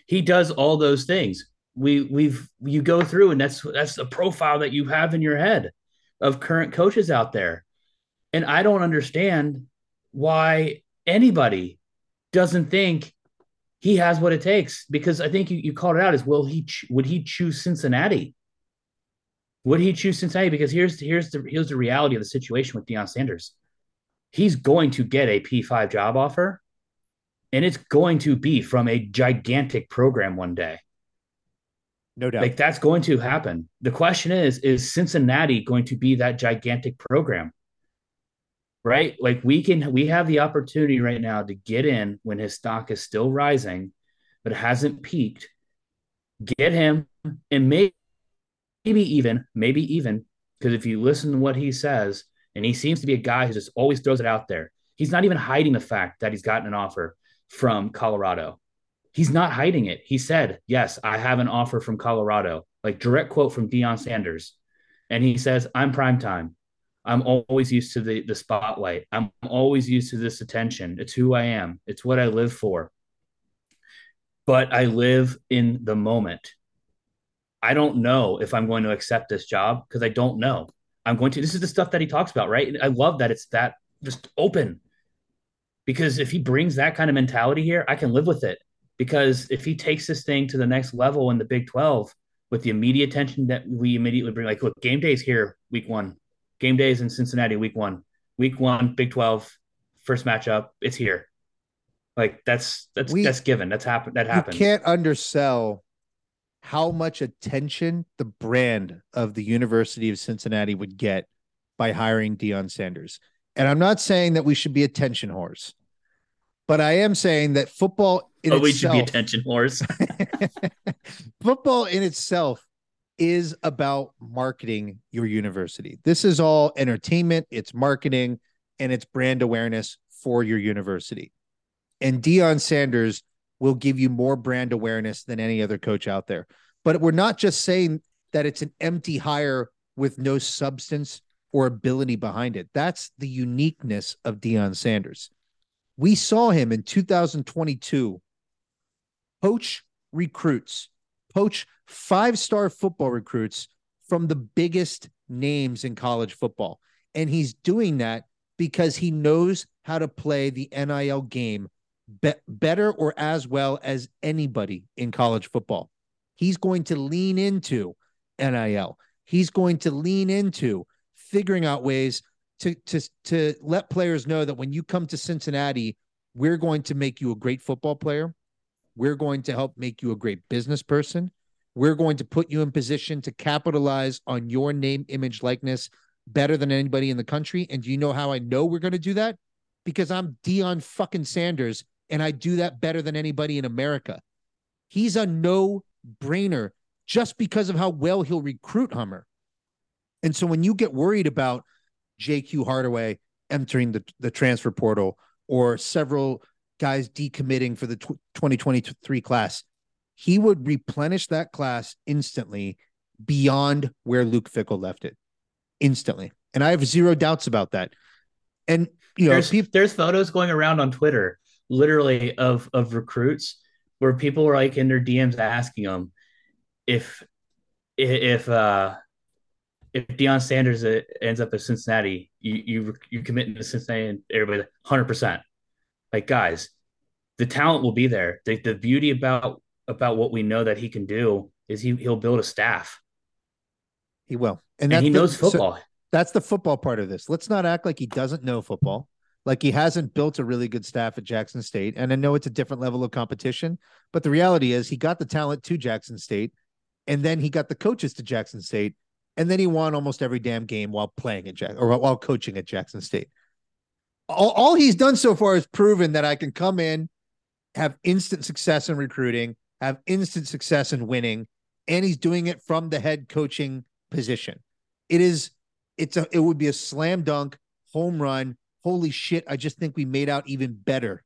He does all those things. We we've you go through and that's that's the profile that you have in your head of current coaches out there. And I don't understand why anybody doesn't think he has what it takes because I think you, you called it out as well. He would he choose Cincinnati? Would he choose Cincinnati? Because here's here's the here's the reality of the situation with Deion Sanders. He's going to get a P5 job offer, and it's going to be from a gigantic program one day. No doubt. Like that's going to happen. The question is, is Cincinnati going to be that gigantic program? Right? Like we can we have the opportunity right now to get in when his stock is still rising, but hasn't peaked. Get him and maybe maybe even, maybe even, because if you listen to what he says, and he seems to be a guy who just always throws it out there. He's not even hiding the fact that he's gotten an offer from Colorado. He's not hiding it. He said, Yes, I have an offer from Colorado, like direct quote from Deion Sanders. And he says, I'm prime time. I'm always used to the, the spotlight. I'm always used to this attention. It's who I am, it's what I live for. But I live in the moment. I don't know if I'm going to accept this job because I don't know. I'm going to, this is the stuff that he talks about, right? I love that it's that just open because if he brings that kind of mentality here, I can live with it. Because if he takes this thing to the next level in the Big 12 with the immediate attention that we immediately bring, like, look, game days here, week one, game days in Cincinnati, week one, week one, Big 12, first matchup, it's here. Like that's that's We- that's given. That's happened. That happened. You can't undersell how much attention the brand of the University of Cincinnati would get by hiring Deion Sanders. And I'm not saying that we should be attention whores, but I am saying that football in oh, we should be attention whores. [laughs] [laughs] football in itself is about marketing your university. This is all entertainment, it's marketing, and it's brand awareness for your university. And Deion Sanders will give you more brand awareness than any other coach out there. But we're not just saying that it's an empty hire with no substance or ability behind it. That's the uniqueness of Deion Sanders. We saw him in 2022 poach recruits, poach five star football recruits from the biggest names in college football. And he's doing that because he knows how to play the NIL game be- better or as well as anybody in college football. He's going to lean into NIL. He's going to lean into figuring out ways to to to let players know that when you come to Cincinnati, we're going to make you a great football player. We're going to help make you a great business person. We're going to put you in position to capitalize on your name, image, likeness better than anybody in the country. And do you know how I know we're going to do that? Because I'm Deion fucking Sanders and I do that better than anybody in America. He's a no brainer just because of how well he'll recruit Hummer. And so when you get worried about JQ Hardaway entering the, the transfer portal or several guys decommitting for the 2023 class, he would replenish that class instantly beyond where Luke Fickell left it instantly. And I have zero doubts about that. And you know, there's, people- there's photos going around on Twitter, literally of of recruits where people were like in their DMs asking them if if uh if Deion Sanders ends up at Cincinnati, you you you commit to Cincinnati and everybody 100 percent. Like guys, the talent will be there. The, the beauty about about what we know that he can do is he he'll build a staff. He will, and, and he the, knows football. So that's the football part of this. Let's not act like he doesn't know football, like he hasn't built a really good staff at Jackson State. And I know it's a different level of competition, but the reality is he got the talent to Jackson State, and then he got the coaches to Jackson State, and then he won almost every damn game while playing at Jack or while coaching at Jackson State. All, all he's done so far is proven that I can come in, have instant success in recruiting, have instant success in winning, and he's doing it from the head coaching position. It is, it's a, it would be a slam dunk home run. Holy shit! I just think we made out even better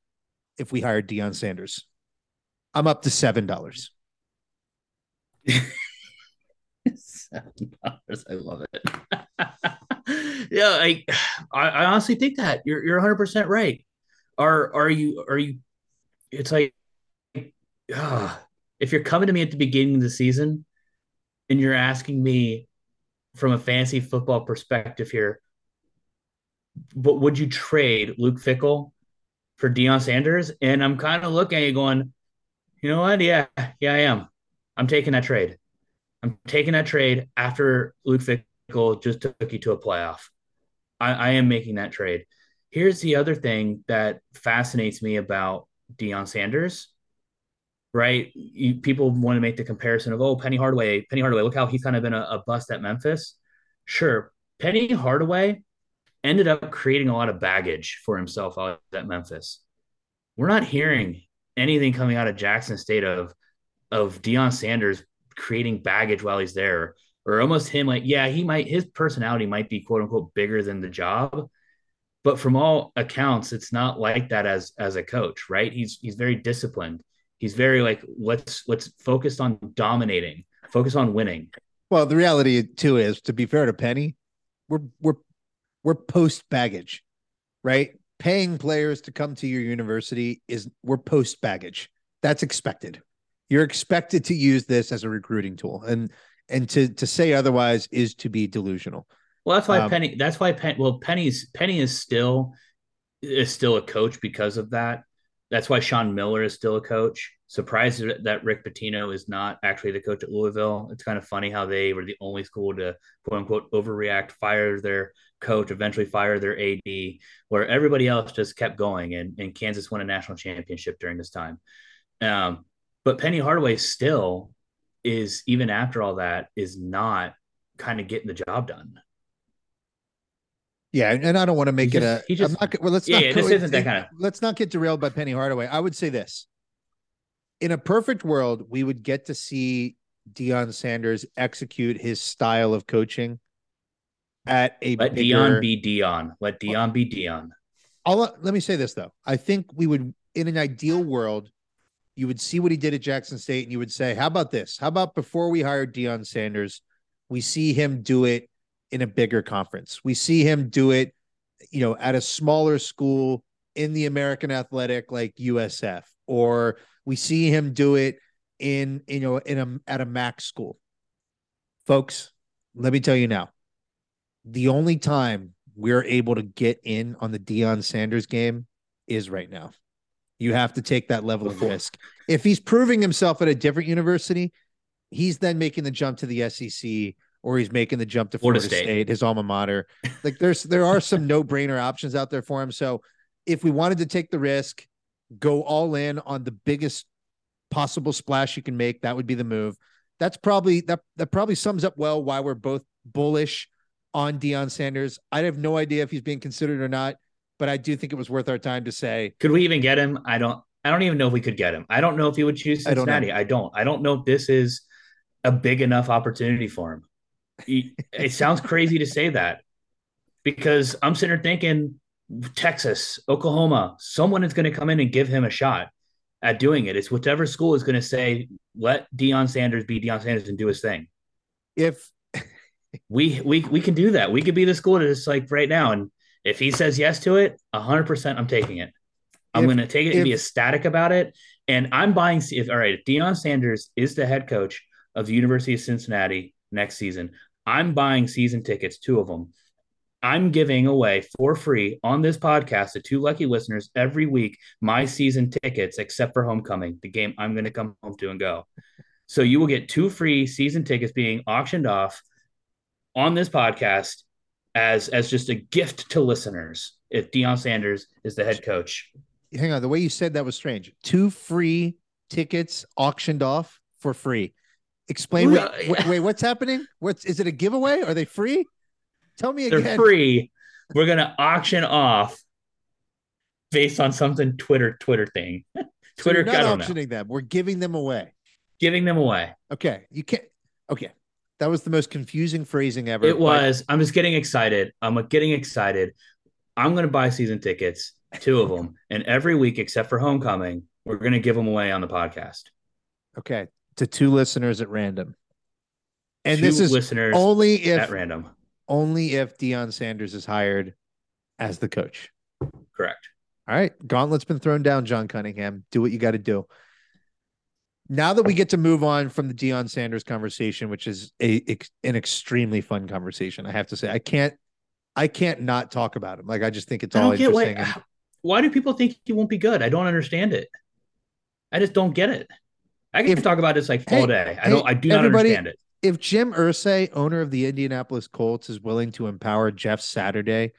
if we hired Deion Sanders. I'm up to seven dollars. [laughs] seven dollars. I love it. [laughs] yeah, I, I honestly think that you're you're 100 percent right. Are are you are you? It's like uh, if you're coming to me at the beginning of the season and you're asking me from a fancy football perspective here, but would you trade Luke Fickell for Deion Sanders? And I'm kind of looking at you going, you know what? Yeah, yeah, I am. I'm taking that trade. I'm taking that trade after Luke Just took you to a playoff. I, I am making that trade. Here's the other thing that fascinates me about Deion Sanders right? You, people want to make the comparison of, oh, Penny Hardaway, Penny Hardaway, look how he's kind of been a, a bust at Memphis. Sure. Penny Hardaway ended up creating a lot of baggage for himself out at Memphis. We're not hearing anything coming out of Jackson State of of Deion Sanders creating baggage while he's there, or almost him like, yeah, he might his personality might be quote unquote bigger than the job, but from all accounts, it's not like that as as a coach, right? He's he's very disciplined. He's very like let's let's focus on dominating, focus on winning. Well, the reality too is, to be fair to Penny, we're we're we're post baggage, right? Paying players to come to your university is we're post baggage. That's expected. You're expected to use this as a recruiting tool, and and to to say otherwise is to be delusional. Well, that's why um, Penny. That's why Penny. Well, Penny's Penny is still is still a coach because of that. That's why Sean Miller is still a coach. Surprised that Rick Pitino is not actually the coach at Louisville. It's kind of funny how they were the only school to quote unquote overreact, fire their coach, eventually fire their AD, where everybody else just kept going. And, and Kansas won a national championship during this time. Um, but Penny Hardaway still is, even after all that, is not kind of getting the job done. Yeah, and I don't want to make he it just, a. He just, I'm not. Well, let's yeah, not. Yeah, this isn't that kind of. Let's not get derailed by Penny Hardaway. I would say this: in a perfect world, we would get to see Deion Sanders execute his style of coaching at a. Let bigger, Deion be Deion. Let Deion be Deion. I'll let me say this though. I think we would, in an ideal world, you would see what he did at Jackson State, and you would say, "How about this? How about before we hired Deion Sanders, we see him do it in a bigger conference. We see him do it, you know, at a smaller school in the American Athletic like USF, or we see him do it in you know in a at a MAC school. Folks, let me tell you now, the only time we're able to get in on the Deion Sanders game is right now. You have to take that level of risk. If he's proving himself at a different university, he's then making the jump to the SEC or he's making the jump to Florida, Florida State. State, his alma mater. Like there's there are some [laughs] no-brainer options out there for him. So if we wanted to take the risk, go all in on the biggest possible splash you can make, that would be the move. That's probably that that probably sums up well why we're both bullish on Deion Sanders. I have no idea if he's being considered or not, but I do think it was worth our time to say. Could we even get him? I don't I don't even know if we could get him. I don't know if he would choose Cincinnati. I don't. I don't, I don't know if this is a big enough opportunity for him. [laughs] it sounds crazy to say that because I'm sitting there thinking Texas, Oklahoma, someone is going to come in and give him a shot at doing it. It's whichever school is going to say, let Deion Sanders be Deion Sanders and do his thing. If [laughs] we we we can do that, we could be the school just like right now. And if he says yes to it, hundred percent, I'm taking it. I'm going to take it if, and be ecstatic about it. And I'm buying. If all right, if Deion Sanders is the head coach of the University of Cincinnati next season, I'm buying season tickets, two of them. I'm giving away for free on this podcast to two lucky listeners every week my season tickets, except for homecoming, the game I'm going to come home to and go. So you will get two free season tickets being auctioned off on this podcast as as just a gift to listeners if Deion Sanders is the head coach. Hang on, the way you said that was strange. Two free tickets auctioned off for free. Explain. wait, wait, what's happening? What's is it a giveaway? Are they free? Tell me again. They're free. We're gonna auction off based on something Twitter Twitter thing. [laughs] Twitter. So not auctioning know. them. We're giving them away. Giving them away. Okay. You can't. Okay. That was the most confusing phrasing ever. It was. I'm just getting excited. I'm getting excited. I'm going to buy season tickets, two of them, [laughs] and every week except for homecoming, we're going to give them away on the podcast. Okay, to two listeners at random. And two this is listeners only if at random only if Deion Sanders is hired as the coach. Correct. All right. Gauntlet's been thrown down, John Cunningham. Do what you got to do. Now that we get to move on from the Deion Sanders conversation, which is a an extremely fun conversation, I have to say, I can't, I can't not talk about him. Like I just think it's all interesting. Why, and... why do people think he won't be good? I don't understand it. I just don't get it. I can if, talk about this like all hey, day. I don't. I do not understand it if Jim Irsay, owner of the Indianapolis Colts, is willing to empower Jeff Saturday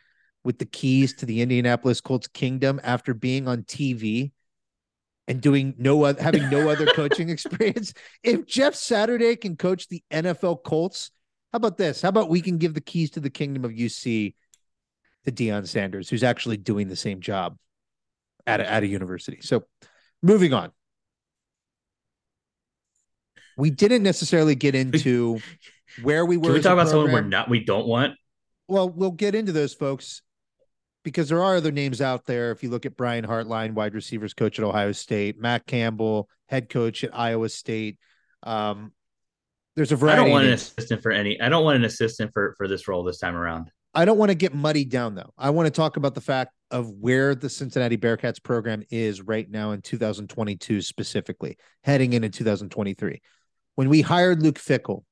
with the keys to the Indianapolis Colts kingdom after being on TV and doing no other having no other coaching [laughs] experience, if Jeff Saturday can coach the NFL Colts, how about this? How about we can give the keys to the kingdom of UC to Deion Sanders, who's actually doing the same job at a, at a university. So, moving on we didn't necessarily get [laughs] into where we were. Can we talk about someone we're not we don't want? Well, we'll get into those folks because there are other names out there. If you look at Brian Hartline, wide receivers coach at Ohio State, Matt Campbell, head coach at Iowa State. Um, there's a variety. I don't want an assistant for any. I don't want an assistant for for this role this time around. I don't want to get muddied down though. I want to talk about the fact of where the Cincinnati Bearcats program is right now in 2022 specifically, heading into 2023 when we hired Luke Fickell,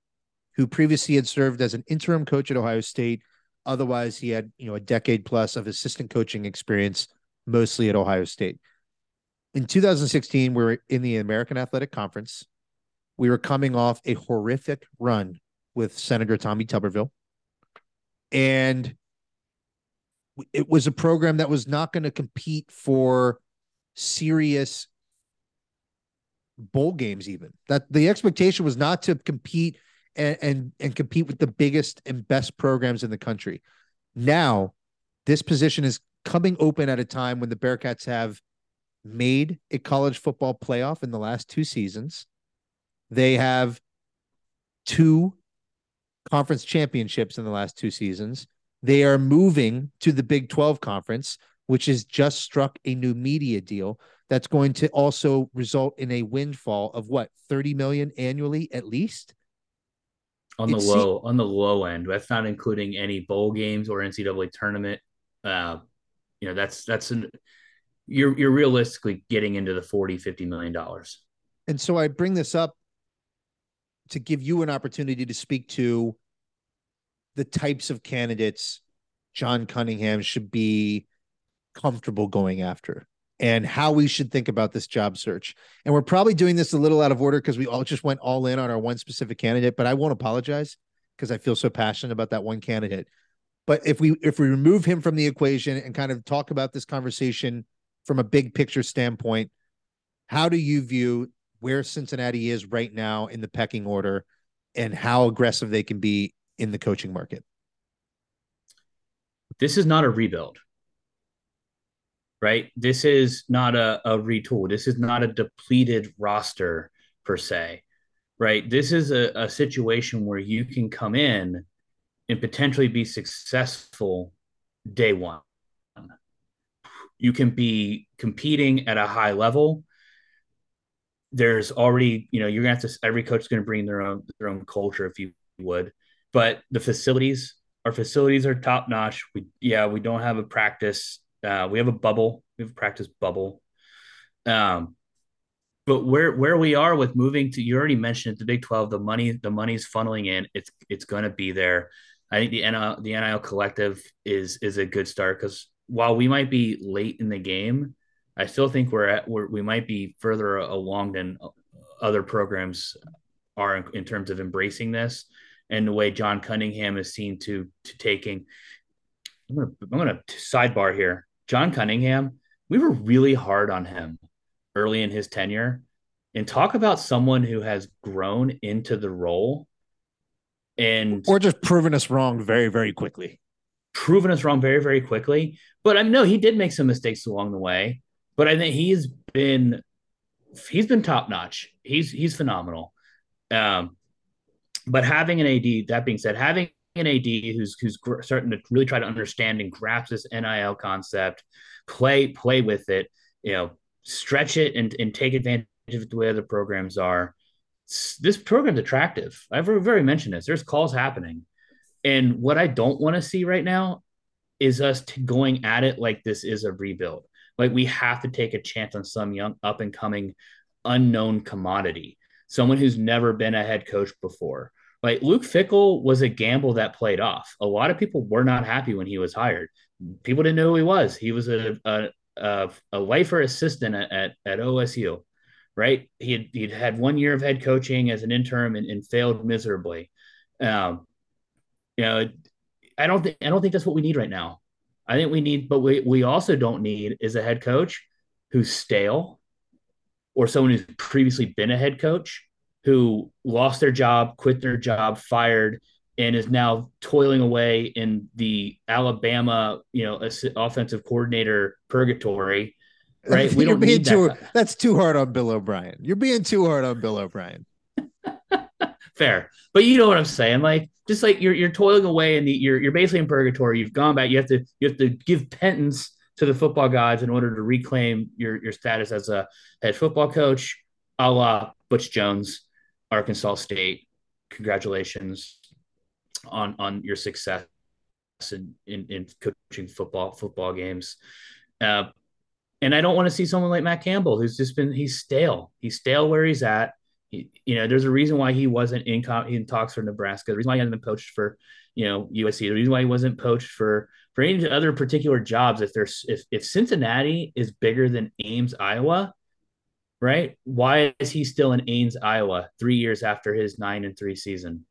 who previously had served as an interim coach at Ohio State. Otherwise, he had you know a decade plus of assistant coaching experience, mostly at Ohio State. In 2016, we were in the American Athletic Conference. We were coming off a horrific run with Senator Tommy Tuberville, and it was a program that was not going to compete for serious bowl games even that the expectation was not to compete and, and and compete with the biggest and best programs in the country. Now this position is coming open at a time when the bearcats have made a college football playoff in the last two seasons. They have two conference championships in the last two seasons. They are moving to the big 12 conference which has just struck a new media deal that's going to also result in a windfall of what 30 million annually at least on the it's low on the low end that's not including any bowl games or ncaa tournament. Uh you know that's that's an you're you're realistically getting into the 40 50 million dollars. And so i bring this up to give you an opportunity to speak to the types of candidates john cunningham should be comfortable going after and how we should think about this job search. And we're probably doing this a little out of order because we all just went all in on our one specific candidate, but I won't apologize because I feel so passionate about that one candidate. But if we if we remove him from the equation and kind of talk about this conversation from a big picture standpoint, how do you view where Cincinnati is right now in the pecking order and how aggressive they can be in the coaching market? This is not a rebuild right? This is not a, a retool. This is not a depleted roster per se. right? This is a, a situation where you can come in and potentially be successful day one. You can be competing at a high level. There's already, you know, you're gonna have to. Every coach is gonna bring their own their own culture, if you would. But the facilities, our facilities are top notch. We, yeah, we don't have a practice. Uh, we have a bubble. We have a practice bubble. Um, but where where we are with moving to, you already mentioned it, the Big Twelve. The money, the money's funneling in. It's it's going to be there. I think the NIL, the NIL collective is is a good start because while we might be late in the game, I still think we're at we might be further along than other programs are in, in, terms of embracing this and the way John Cunningham is seen to to taking. I'm gonna I'm gonna sidebar here. John Cunningham, we were really hard on him early in his tenure, and talk about someone who has grown into the role and or just proven us wrong very very quickly. Proven us wrong very very quickly. But i mean no he did make some mistakes along the way but i think he's been he's been top notch. He's he's phenomenal. Um but having an ad that being said having an ad who's who's gr- starting to really try to understand and grasp this nil concept play play with it you know stretch it and, and take advantage of the way other programs are this program's attractive. I've already mentioned this. There's calls happening. And what I don't want to see right now is us t- going at it like this is a rebuild. Like we have to take a chance on some young up and coming unknown commodity, someone who's never been a head coach before. Like Luke Fickell was a gamble that played off. A lot of people were not happy when he was hired. People didn't know who he was. He was a a, a, a lifer assistant at, at, OSU right? He had, he'd had one year of head coaching as an interim and, and failed miserably. Um, you know, I don't think I don't think that's what we need right now. I think we need, but we we also don't need is a head coach who's stale or someone who's previously been a head coach who lost their job, quit their job, fired, and is now toiling away in the Alabama, you know, offensive coordinator purgatory [laughs] right? We don't need too, that. That's too hard on Bill O'Brien. You're being too hard on Bill O'Brien. [laughs] Fair, but you know what I'm saying. Like, just like you're you're toiling away, and you're you're basically in purgatory. You've gone back. You have to you have to give penance to the football gods in order to reclaim your your status as a head football coach, a la Butch Jones, Arkansas State. Congratulations on on your success in in, in coaching football football games. Uh, and I don't want to see someone like Matt Campbell, who's just been he's stale. He's stale where he's at. He, you know, there's a reason why he wasn't in, in talks for Nebraska. The reason why he hasn't been poached for, you know, USC. The reason why he wasn't poached for for any other particular jobs. If there's if if Cincinnati is bigger than Ames, Iowa, right? Why is he still in Ames, Iowa, three years after his nine and three season?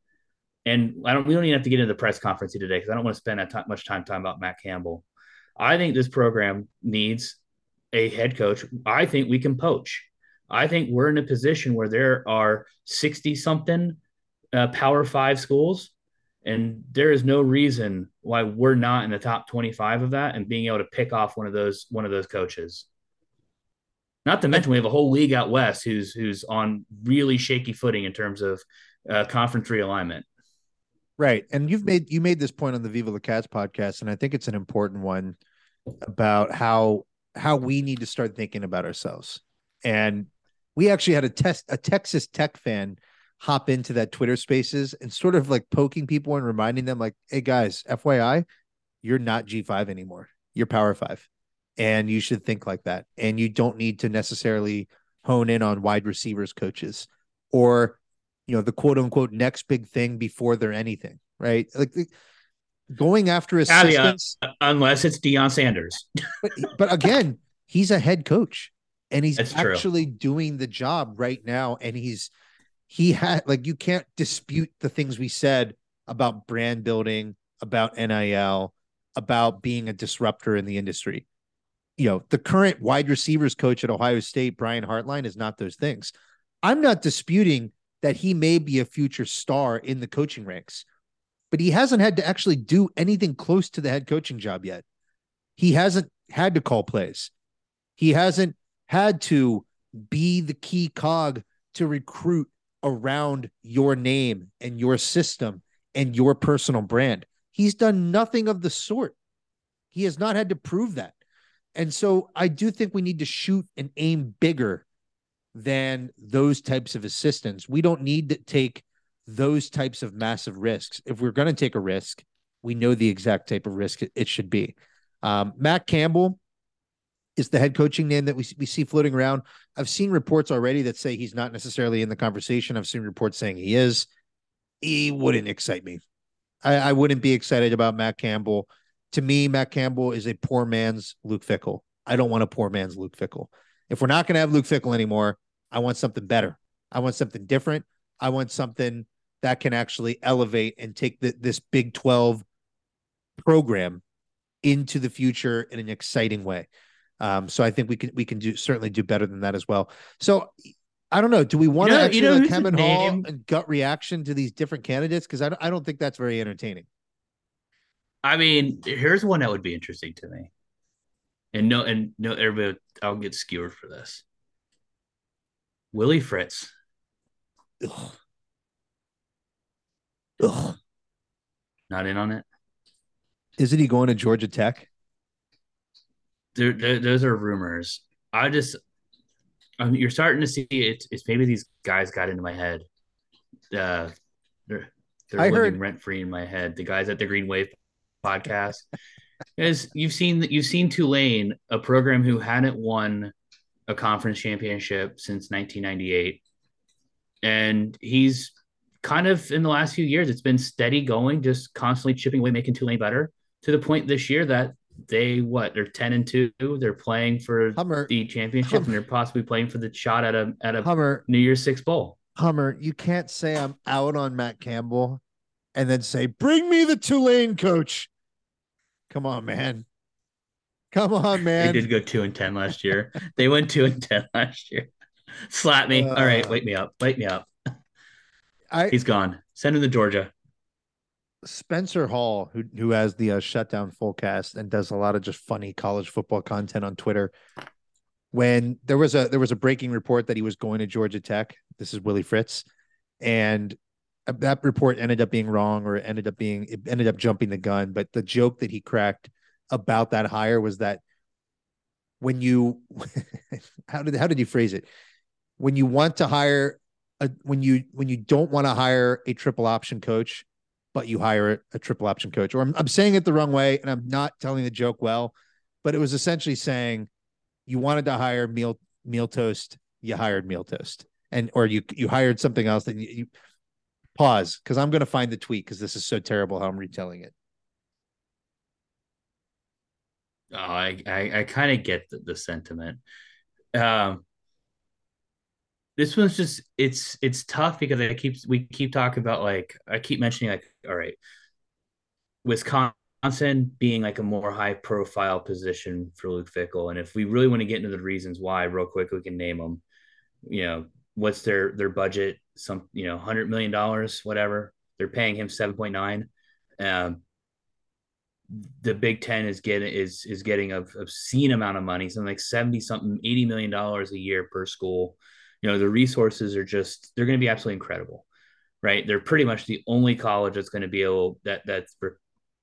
And I don't. We don't even have to get into the press conference today because I don't want to spend that much time talking about Matt Campbell. I think this program needs a head coach, I think we can poach. I think we're in a position where there are 60 something uh, Power Five schools, and there is no reason why we're not in the top 25 of that and being able to pick off one of those one of those coaches. Not to mention, we have a whole league out west who's who's on really shaky footing in terms of uh, conference realignment. Right, and you've made you made this point on the Viva La Cats podcast, and I think it's an important one about how how we need to start thinking about ourselves. And we actually had a test a Texas Tech fan hop into that Twitter spaces and sort of like poking people and reminding them like, "Hey guys, FYI, you're not G5 anymore. You're Power 5." And you should think like that. And you don't need to necessarily hone in on wide receivers coaches or you know the quote unquote next big thing before they're anything, right? Like going after assistants unless it's Deion Sanders. but, but again, he's a head coach and he's That's actually true. doing the job right now. And he's he had like you can't dispute the things we said about brand building, about NIL, about being a disruptor in the industry. You know, the current wide receivers coach at Ohio State, Brian Hartline, is not those things. I'm not disputing that he may be a future star in the coaching ranks but he hasn't had to actually do anything close to the head coaching job yet. He hasn't had to call plays. He hasn't had to be the key cog to recruit around your name and your system and your personal brand. He's done nothing of the sort. He has not had to prove that. And so I do think we need to shoot and aim bigger than those types of assistants. We don't need to take those types of massive risks. If we're going to take a risk, we know the exact type of risk it should be. Um, Matt Campbell is the head coaching name that we, we see floating around. I've seen reports already that say he's not necessarily in the conversation. I've seen reports saying he is. He wouldn't excite me. I, I wouldn't be excited about Matt Campbell. To me, Matt Campbell is a poor man's Luke Fickell. I don't want a poor man's Luke Fickell. If we're not going to have Luke Fickell anymore, I want something better. I want something different. I want something that can actually elevate and take the, this Big 12 program into the future in an exciting way. Um, so I think we can we can do certainly do better than that as well. So I don't know. Do we want you know, to actually you know like Kevin Hall and gut reaction to these different candidates? Because I I don't think that's very entertaining. I mean, here's one that would be interesting to me. And no, and no, everybody, I'll get skewered for this. Willie Fritz. Ugh. Ugh. Not in on it. Isn't he going to Georgia Tech? There, there, those are rumors. I just, I mean, you're starting to see it. It's maybe these guys got into my head. Uh, they're they're I living heard... rent free in my head. The guys at the Green Wave podcast, because you've seen you've seen Tulane, a program who hadn't won a conference championship since 1998, and he's kind of in the last few years, it's been steady going, just constantly chipping away, making Tulane better to the point this year that they what they're 10 and 2 they're playing for Hummer, the championship Hummer. and they're possibly playing for the shot at a at a Hummer New Year's Six bowl. Hummer, you can't say I'm out on Matt Campbell and then say, bring me the Tulane coach. Come on, man. Come on, man. They did go two and ten last year. [laughs] they went two and ten last year. Slap me. Uh, All right, wake me up. Wake me up. I, He's gone. Send him to Georgia. Spencer Hall, who who has the uh, shutdown fullcast and does a lot of just funny college football content on Twitter. When there was a there was a breaking report that he was going to Georgia Tech. This is Willie Fritz, and uh, Uh, that report ended up being wrong, or it ended up being it ended up jumping the gun. But the joke that he cracked about that hire was that when you [laughs] how did how did you phrase it? When you want to hire a, when you when you don't want to hire a triple option coach, but you hire a, a triple option coach. Or I'm, I'm saying it the wrong way, and I'm not telling the joke well, but it was essentially saying you wanted to hire meal meal toast, you hired meal toast, and or you you hired something else that you, you pause because I'm going to find the tweet because this is so terrible how I'm retelling it. Oh, I I, I kind of get the, the sentiment. Um, this one's just it's it's tough because I keep we keep talking about like I keep mentioning like all right, Wisconsin being like a more high profile position for Luke Fickell, and if we really want to get into the reasons why, real quick, we can name them. You know, what's their their budget? Some you know, hundred million dollars, whatever. They're paying him seven point nine. Um, the Big Ten is getting is is getting a obscene amount of money, something like seventy something, eighty million dollars a year per school you know the resources are just they're going to be absolutely incredible right they're pretty much the only college that's going to be able that that's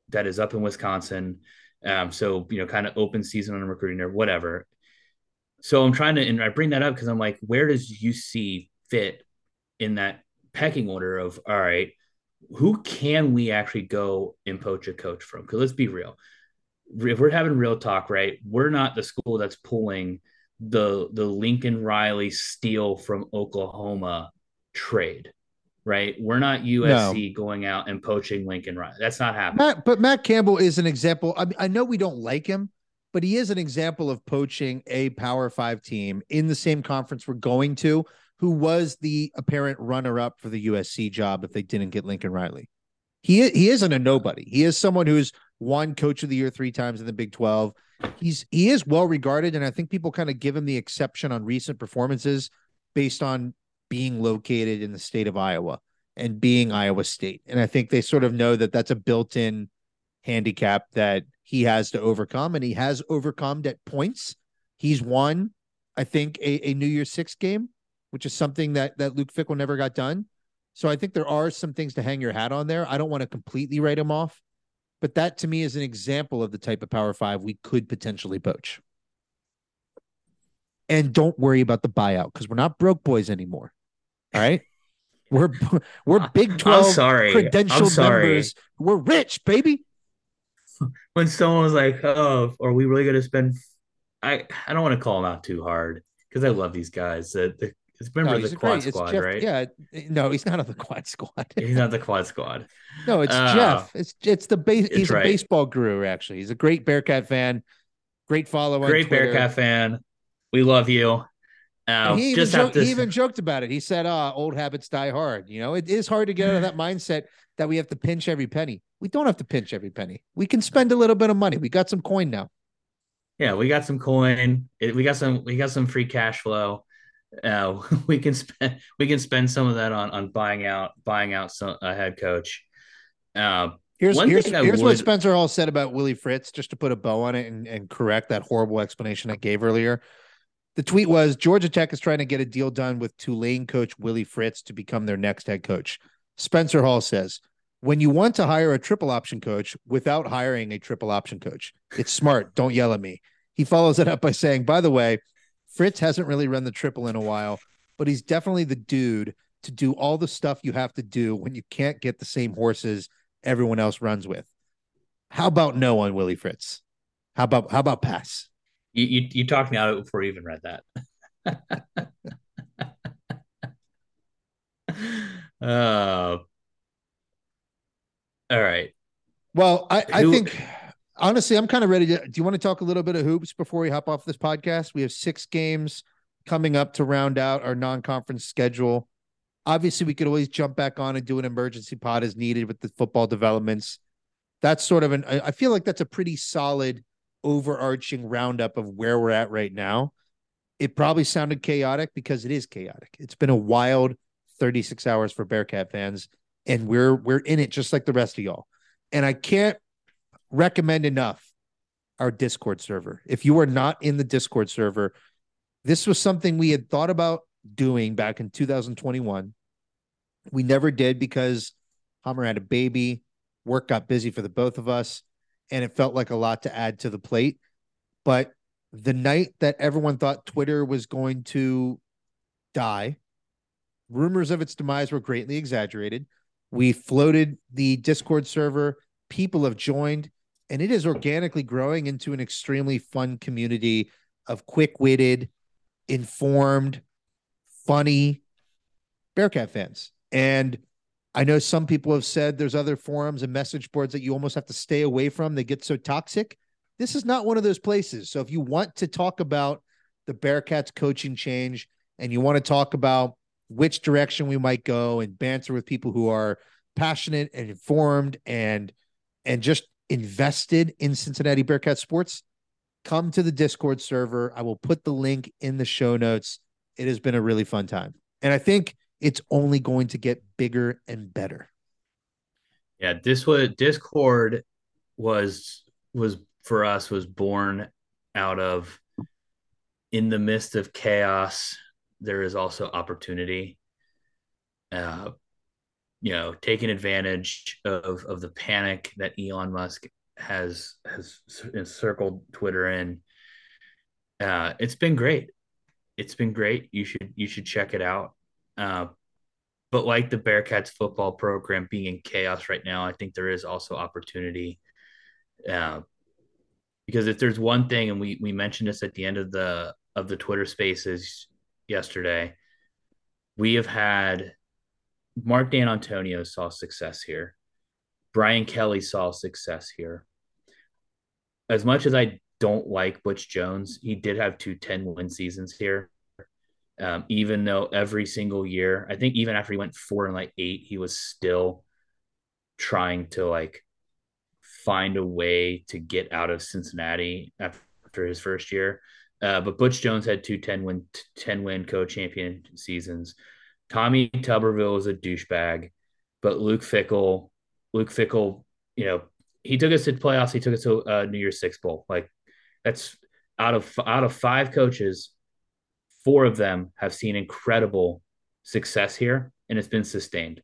that is up in wisconsin um, so you know kind of open season on recruiting or whatever so i'm trying to and i bring that up because i'm like where does uc fit in that pecking order of all right who can we actually go and poach a coach from because let's be real if we're having real talk right we're not the school that's pulling the the Lincoln Riley steal from Oklahoma trade, right? We're not USC no. going out and poaching Lincoln Riley. That's not happening. Matt, but Matt Campbell is an example. I, I know we don't like him, but he is an example of poaching a Power Five team in the same conference we're going to, who was the apparent runner up for the USC job if they didn't get Lincoln Riley. He he isn't a nobody. He is someone who's won Coach of the Year three times in the Big Twelve he's he is well regarded, and I think people kind of give him the exception on recent performances based on being located in the state of Iowa and being Iowa State. And I think they sort of know that that's a built-in handicap that he has to overcome, and he has overcome at points. He's won, I think, a, a New Year's Six game which is something that that Luke Fickell never got done. So I think there are some things to hang your hat on there. I don't want to completely write him off, but that to me is an example of the type of power five we could potentially poach. And don't worry about the buyout because we're not broke boys anymore. All right. We're [laughs] we're Big Twelve sorry. credentialed members. We're rich, baby. [laughs] When someone was like, "Oh, are we really going to spend?" I I don't want to call them out too hard because I love these guys. The, the it's remember no, the quad great. squad, Jeff, right? Yeah, no, he's not on the quad squad. he's not the quad squad. No, it's uh, Jeff. It's it's the base. He's right. a baseball guru. Actually, he's a great Bearcat fan. Great follower. Great Bearcat fan. We love you. Uh, he, even joked, he even joked about it. He said, "Ah, old habits die hard." You know, it is hard to get out of that mindset that we have to pinch every penny. We don't have to pinch every penny. We can spend a little bit of money. We got some coin now. Yeah, we got some coin. We got some. We got some free cash flow. Uh, [laughs] we can spend. We can spend some of that on on buying out buying out some a head coach. Uh, Here's here's, here's would... what Spencer Hall said about Willie Fritz, just to put a bow on it and, and correct that horrible explanation I gave earlier. The tweet was Georgia Tech is trying to get a deal done with Tulane coach Willie Fritz to become their next head coach. Spencer Hall says, when you want to hire a triple option coach without hiring a triple option coach, it's smart. Don't yell at me. He follows it up by saying, by the way, Fritz hasn't really run the triple in a while, but he's definitely the dude to do all the stuff you have to do when you can't get the same horses everyone else runs with. How about no on Willie Fritz? How about how about pass? You you, you talked me out of it before you even read that. [laughs] uh, all right. Well, I, I Who, think honestly, I'm kind of ready to. Do you want to talk a little bit of hoops before we hop off this podcast? We have six games coming up to round out our non-conference schedule. Obviously, we could always jump back on and do an emergency pod as needed with the football developments. That's sort of an. I feel like that's a pretty solid overarching roundup of where we're at right now. It probably sounded chaotic because it is chaotic. It's been a wild 36 hours for Bearcat fans, and we're we're in it just like the rest of y'all. And I can't recommend enough our Discord server. If you are not in the Discord server, this was something we had thought about doing back in 2021. We never did because Hammer had a baby, work got busy for the both of us and it felt like a lot to add to the plate. But the night that everyone thought Twitter was going to die, rumors of its demise were greatly exaggerated. We floated the Discord server, people have joined, and it is organically growing into an extremely fun community of quick witted, informed, funny Bearcat fans. And I know some people have said there's other forums and message boards that you almost have to stay away from. They get so toxic. This is not one of those places. So if you want to talk about the Bearcats coaching change and you want to talk about which direction we might go and banter with people who are passionate and informed and and just invested in Cincinnati Bearcat sports, come to the Discord server. I will put the link in the show notes. It has been a really fun time. And I think it's only going to get bigger and better. Yeah, this was Discord was was for us was born out of in the midst of chaos there is also opportunity uh you know taking advantage of of the panic that Elon Musk has has encircled Twitter in. Uh it's been great. It's been great. You should you should check it out. Uh, but like the Bearcats football program being in chaos right now, I think there is also opportunity. Uh, because if there's one thing, and we we mentioned this at the end of the of the Twitter Spaces yesterday, we have had Mark Dantonio saw success here. Brian Kelly saw success here. As much as I don't like Butch Jones, he did have two 10 win seasons here. Um, even though every single year, I think even after he went four and like eight, he was still trying to like find a way to get out of Cincinnati after his first year. Uh, but Butch Jones had two 10 win 10 win co-champion seasons. Tommy Tuberville was a douchebag, but Luke Fickell, Luke Fickell, you know, he took us to playoffs. He took us to uh, New Year's Six bowl. Like that's out of out of five coaches, four of them have seen incredible success here and it's been sustained.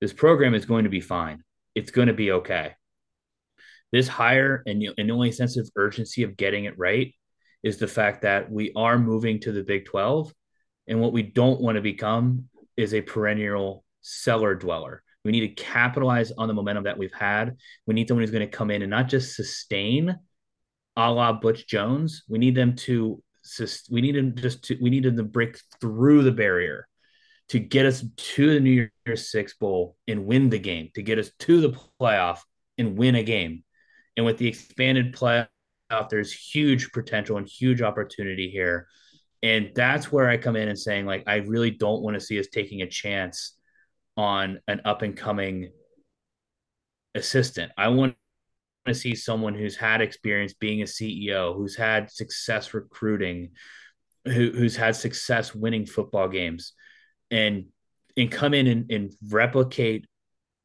This program is going to be fine. It's going to be okay. This higher and, and the only sense of urgency of getting it right is the fact that we are moving to the Big 12. And what we don't want to become is a perennial cellar dweller. We need to capitalize on the momentum that we've had. We need someone who's going to come in and not just sustain a la Butch Jones. We need them to we need them just to we need them to break through the barrier to get us to the New Year's Six Bowl and win the game, to get us to the playoff and win a game. And with the expanded playoff, there's huge potential and huge opportunity here. And that's where I come in and saying, like, I really don't want to see us taking a chance on an up and coming assistant. I want to see someone who's had experience being a CEO, who's had success recruiting, who, who's had success winning football games, and and come in and, and replicate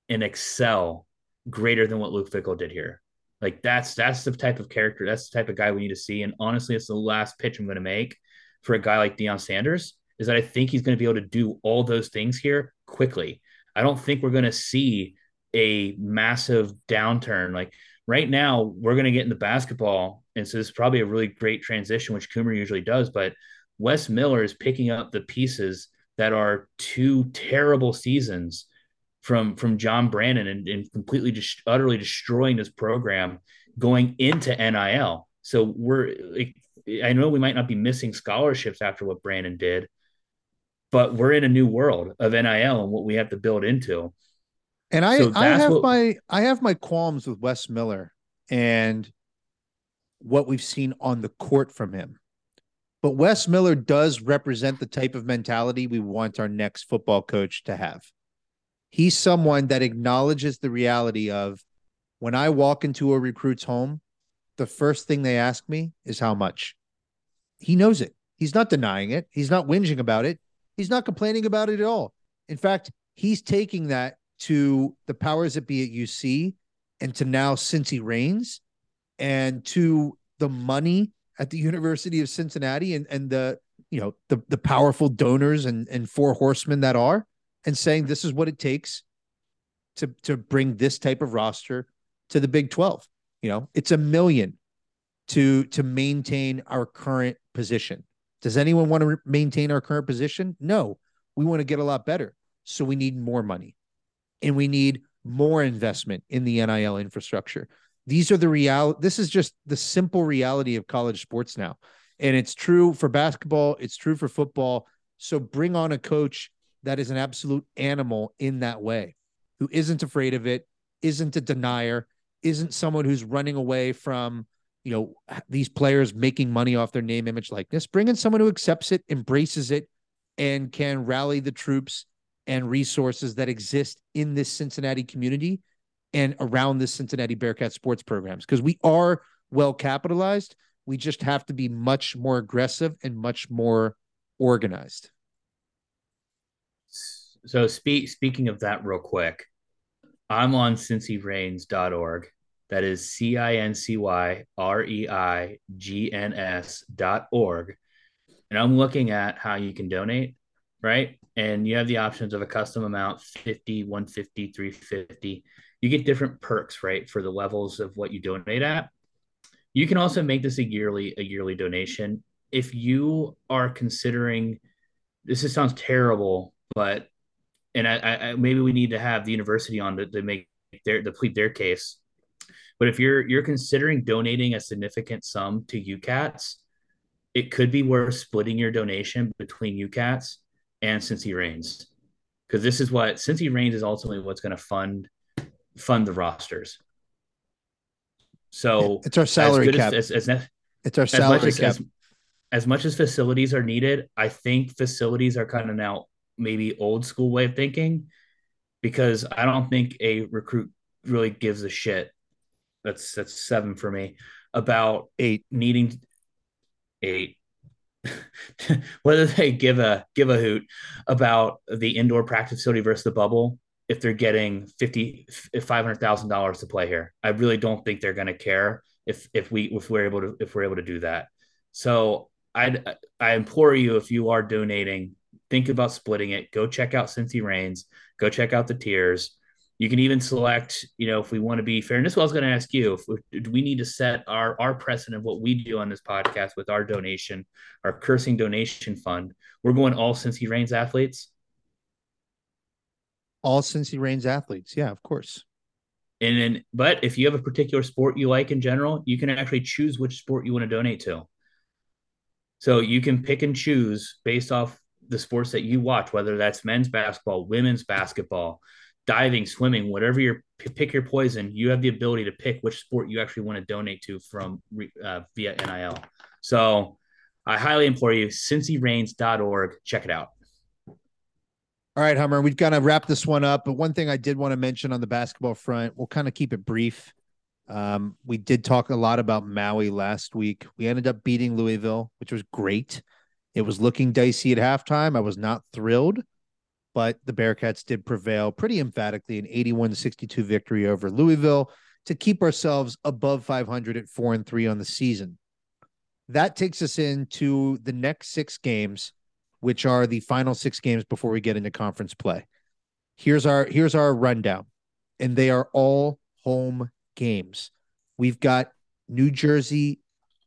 and excel greater than what Luke Fickell did here. Like that's that's the type of character, that's the type of guy we need to see. And honestly, it's the last pitch I'm going to make for a guy like Deion Sanders is that I think he's going to be able to do all those things here quickly. I don't think we're going to see a massive downturn. Like right now, we're going to get into basketball. And so this is probably a really great transition, which Coomer usually does. But Wes Miller is picking up the pieces that are two terrible seasons from from John Brannen and, and completely just utterly destroying this program going into NIL. So we're I know we might not be missing scholarships after what Brandon did, but we're in a new world of NIL and what we have to build into. And I, so I have what, my I have my qualms with Wes Miller and what we've seen on the court from him. But Wes Miller does represent the type of mentality we want our next football coach to have. He's someone that acknowledges the reality of when I walk into a recruit's home, the first thing they ask me is how much. He knows it. He's not denying it. He's not whinging about it. He's not complaining about it at all. In fact, he's taking that to the powers that be at UC and to now Cincy Reigns and to the money at the University of Cincinnati and and the you know the the powerful donors and and four horsemen that are and saying this is what it takes to to bring this type of roster to the Big 12. You know, it's a million to to maintain our current position. Does anyone want to re- maintain our current position? No. We want to get a lot better. So we need more money. And we need more investment in the NIL infrastructure these are the real this is just the simple reality of college sports now and it's true for basketball it's true for football so bring on a coach that is an absolute animal in that way who isn't afraid of it isn't a denier isn't someone who's running away from you know these players making money off their name image likeness bring in someone who accepts it embraces it and can rally the troops and resources that exist in this cincinnati community and around the Cincinnati Bearcat sports programs because we are well capitalized. We just have to be much more aggressive and much more organized. So speak speaking of that real quick, I'm on cincyreigns.org. That is C-I-N-C-Y-R-E-I-G-N-S dot org. And I'm looking at how you can donate, right? And you have the options of a custom amount, 50, 150, 350 you get different perks, right, for the levels of what you donate at. You can also make this a yearly a yearly donation. If you are considering, this is, sounds terrible, but and I, I maybe we need to have the university on to, to make their to plead their case. But if you're you're considering donating a significant sum to UCATS, it could be worth splitting your donation between UCATS and Cincy Reigns. Because this is what Cincy Reigns is ultimately what's going to fund fund the rosters. So it's our salary cap. As, as, as, it's our salary as, cap. As, much as facilities are needed, I think facilities are kind of now maybe old school way of thinking because I don't think a recruit really gives a shit. That's that's seven for me about eight needing eight. [laughs] Whether they give a give a hoot about the indoor practice facility versus the bubble if they're getting fifty five hundred thousand dollars to play here. I really don't think they're going to care if if we if we're able to if we're able to do that. So I I implore you if you are donating, think about splitting it. Go check out Cincy Reigns. Go check out the tiers. You can even select, you know, if we want to be fair. And this is what I was going to ask you: if we, do we need to set our our precedent of what we do on this podcast with our donation, our cursing donation fund? We're going all Cincy Reigns athletes. All Cincy Reigns athletes, yeah, of course. And then, but if you have a particular sport you like in general, you can actually choose which sport you want to donate to. So you can pick and choose based off the sports that you watch, whether that's men's basketball, women's basketball, diving, swimming, whatever your pick your poison. You have the ability to pick which sport you actually want to donate to from uh, via NIL. So I highly implore you, cincyreigns.org. Check it out. All right, Hummer, we've got to wrap this one up. But one thing I did want to mention on the basketball front, we'll kind of keep it brief. Um, we did talk a lot about Maui last week. We ended up beating Louisville, which was great. It was looking dicey at halftime. I was not thrilled, but the Bearcats did prevail pretty emphatically an 81 62 victory over Louisville to keep ourselves above 500 at four and three on the season. That takes us into the next six games which are the final six games before we get into conference play. Here's our here's our rundown, and they are all home games. We've got New Jersey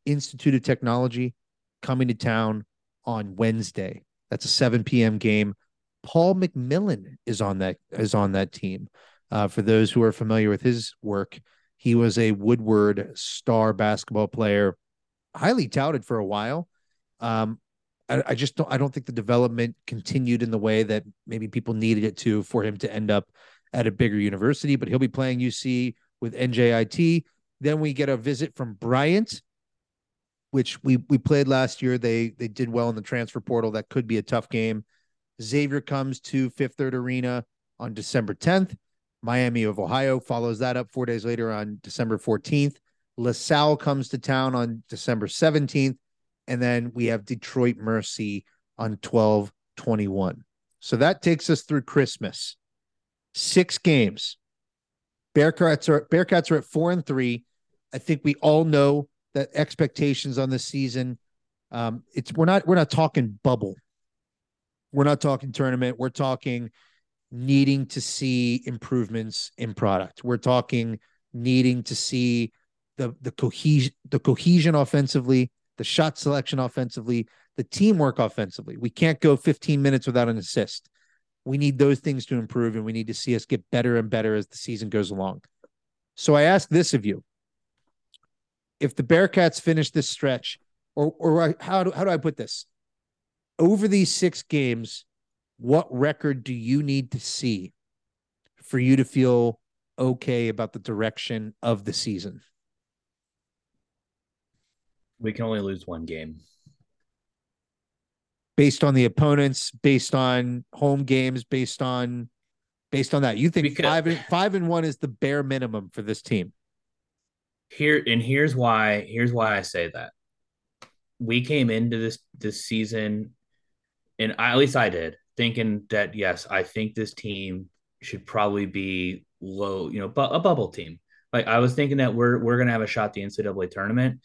Institute of Technology coming to town on Wednesday. That's a 7 p.m. game. Paul McMillan is on that is on that team. Uh, for those who are familiar with his work, he was a Woodward star basketball player, highly touted for a while. Um, I, I just don't I don't think the development continued in the way that maybe people needed it to for him to end up at a bigger university. But he'll be playing UC with NJIT. Then we get a visit from Bryant, which we we played last year. They they did well in the transfer portal. That could be a tough game. Xavier comes to Fifth Third Arena on December 10th. Miami of Ohio follows that up four days later on December 14th. LaSalle comes to town on December 17th. And then we have Detroit Mercy on 12 21. So that takes us through Christmas. Six games. Bearcats are Bearcats are at four and three. I think we all know that expectations on the season. Um, it's we're not we're not talking bubble. We're not talking tournament. We're talking needing to see improvements in product. We're talking needing to see the the cohesion the cohesion offensively, the shot selection offensively, the teamwork offensively. We can't go 15 minutes without an assist. We need those things to improve, and we need to see us get better and better as the season goes along. So I ask this of you: If the Bearcats finish this stretch, or or how do how do I put this? Over these six games, what record do you need to see for you to feel okay about the direction of the season? we can only lose one game based on the opponents, based on home games, based on based on that. You think because, five and five and one is the bare minimum for this team. Here and here's why here's why I say that. We came into this this season and I, at least I did thinking that yes, I think this team should probably be low, you know, bu- a bubble team. Like I was thinking that we're we're gonna have a shot at the NCAA tournament,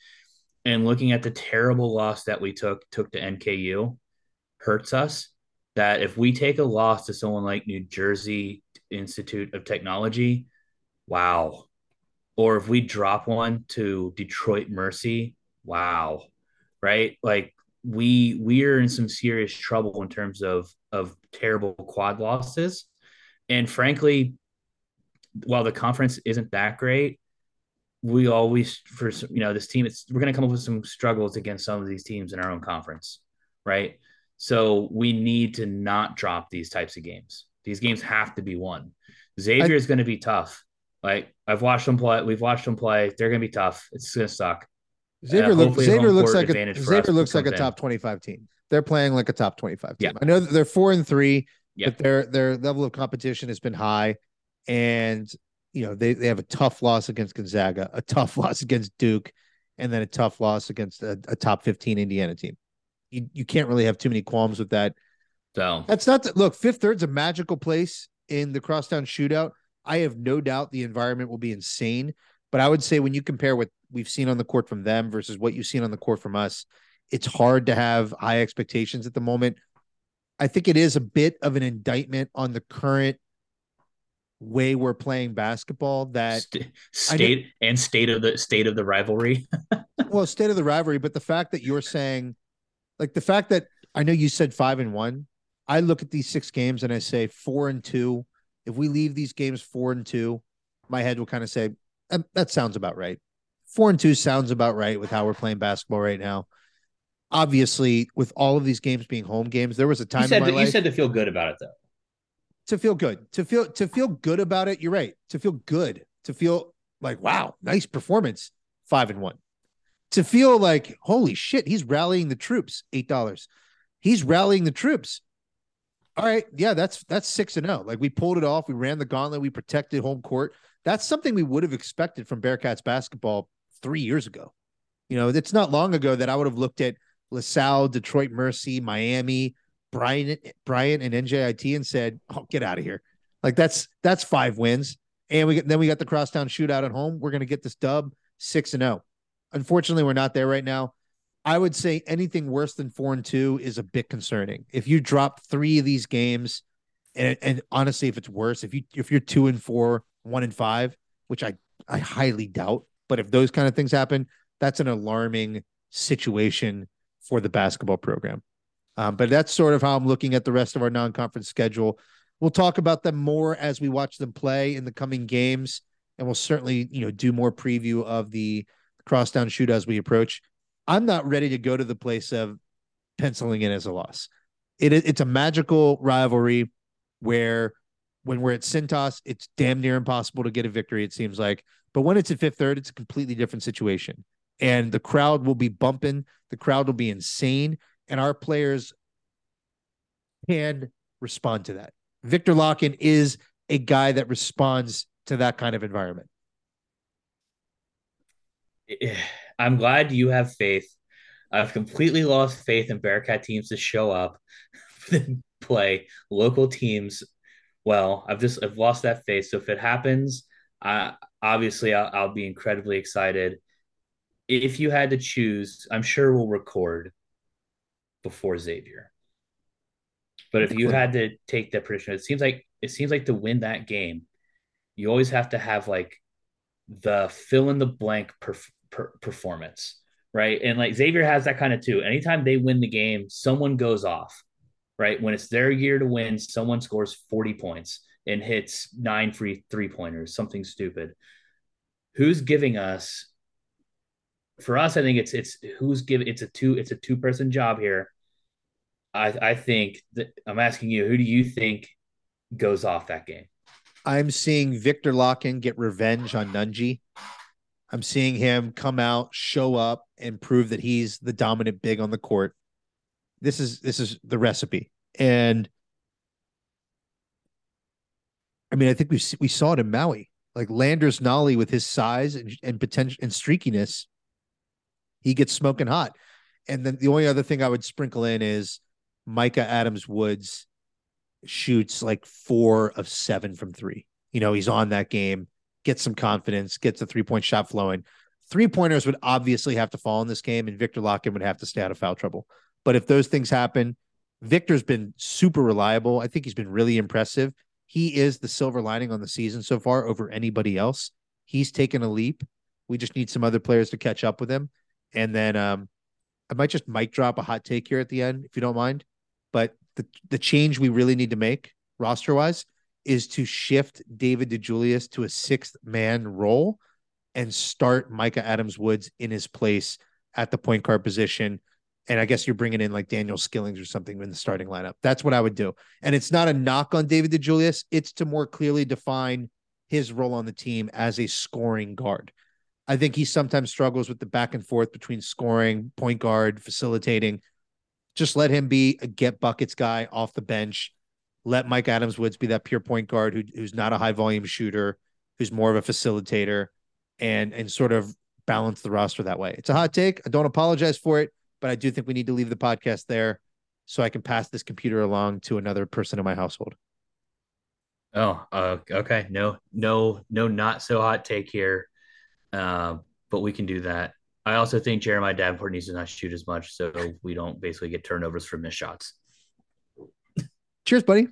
and looking at the terrible loss that we took took to NKU hurts us. That if we take a loss to someone like New Jersey Institute of Technology, wow. Or if we drop one to Detroit Mercy, wow. Right? Like we we are in some serious trouble in terms of of terrible quad losses. And frankly, while the conference isn't that great, we always for you know this team it's we're going to come up with some struggles against some of these teams in our own conference right so we need to not drop these types of games these games have to be won xavier is going to be tough like i've watched them play we've watched them play they're going to be tough it's going to suck xavier, uh, look, xavier looks like a xavier looks like a top 25 team they're playing like a top 25 team yeah. i know that they're four and three yeah. but their their level of competition has been high and you know, they, they have a tough loss against Gonzaga, a tough [laughs] loss against Duke, and then a tough loss against a, a top 15 Indiana team. You, you can't really have too many qualms with that. So that's not the, look, fifth third's a magical place in the crosstown shootout. I have no doubt the environment will be insane. But I would say when you compare what we've seen on the court from them versus what you've seen on the court from us, it's hard to have high expectations at the moment. I think it is a bit of an indictment on the current way we're playing basketball that St- state and state of the state of the rivalry. [laughs] well, state of the rivalry, but the fact that you're saying like the fact that I know you said 5 and 1, I look at these 6 games and I say 4 and 2. If we leave these games 4 and 2, my head will kind of say that sounds about right. 4 and 2 sounds about right with how we're playing basketball right now obviously with all of these games being home games, there was a time you said, to, you said to feel good about it though. To feel good, to feel to feel good about it. You're right. To feel good, to feel like wow, nice performance, five and one. To feel like holy shit, he's rallying the troops. Eight dollars. He's rallying the troops. All right, yeah, that's that's six and zero. Oh. Like we pulled it off. We ran the gauntlet. We protected home court. That's something we would have expected from Bearcats basketball three years ago. You know, it's not long ago that I would have looked at LaSalle, Detroit Mercy, Miami, Bryant, Bryant, and NJIT and said, "Oh, get out of here!" Like that's that's five wins, and we then we got the crosstown shootout at home. We're gonna get this dub six and zero. Oh. Unfortunately, we're not there right now. I would say anything worse than four and two is a bit concerning. If you drop three of these games, and, and honestly, if it's worse, if you if you're two and four, one and five, which I I highly doubt, but if those kind of things happen, that's an alarming situation for the basketball program. Um, but that's sort of how I'm looking at the rest of our non-conference schedule. We'll talk about them more as we watch them play in the coming games, and we'll certainly, you know, do more preview of the crosstown shoot as we approach. I'm not ready to go to the place of penciling in as a loss. It, it's a magical rivalry where when we're at Cintas, it's damn near impossible to get a victory, it seems like. But when it's at fifth third, it's a completely different situation and the crowd will be bumping. The crowd will be insane, and our players can respond to that. Victor Lakhin is a guy that responds to that kind of environment. I'm glad you have faith. I've completely lost faith in Bearcat teams to show up, [laughs] play local teams. Well, I've just I've lost that faith. So if it happens, I obviously I'll, I'll be incredibly excited if you had to choose, I'm sure we'll record before Xavier. But if you had to take that prediction, it seems like it seems like to win that game, you always have to have like the fill in the blank perf- per- performance, right? And like Xavier has that kind of too. Anytime they win the game, someone goes off, right? When it's their year to win, someone scores 40 points and hits nine free three pointers, something stupid. Who's giving us for us, I think it's it's who's giving it's a two it's a two person job here. I I think that I'm asking you, who do you think goes off that game? I'm seeing Victor Lakhin get revenge on Nunge. I'm seeing him come out, show up, and prove that he's the dominant big on the court. This is this is the recipe, and I mean, I think we we saw it in Maui, like Landers Nolley with his size and, and potential and streakiness he gets smoking hot. And then the only other thing I would sprinkle in is Mika Adams-Woods shoots like four of seven from three. You know, he's on that game, gets some confidence, gets a three point shot flowing. Three pointers would obviously have to fall in this game, and Victor Lakhin would have to stay out of foul trouble. But if those things happen, Victor's been super reliable. I think he's been really impressive. He is the silver lining on the season so far over anybody else. He's taken a leap. We just need some other players to catch up with him. And then um, I might just mic drop a hot take here at the end, if you don't mind. But the the change we really need to make roster wise is to shift David DeJulius to a sixth man role and start Mika Adams-Woods in his place at the point guard position. And I guess you're bringing in like Daniel Skillings or something in the starting lineup. That's what I would do. And it's not a knock on David DeJulius. It's to more clearly define his role on the team as a scoring guard. I think he sometimes struggles with the back and forth between scoring, point guard, facilitating. Just let him be a get buckets guy off the bench. Let Mike Adams Woods be that pure point guard who, who's not a high volume shooter, who's more of a facilitator, and and sort of balance the roster that way. It's a hot take. I don't apologize for it, but I do think we need to leave the podcast there so I can pass this computer along to another person in my household. Oh, uh, okay. No, no, no, not so hot take here. Uh, but we can do that I also think Jeremiah Davenport needs to not shoot as much so we don't basically get turnovers from missed shots. Cheers, buddy.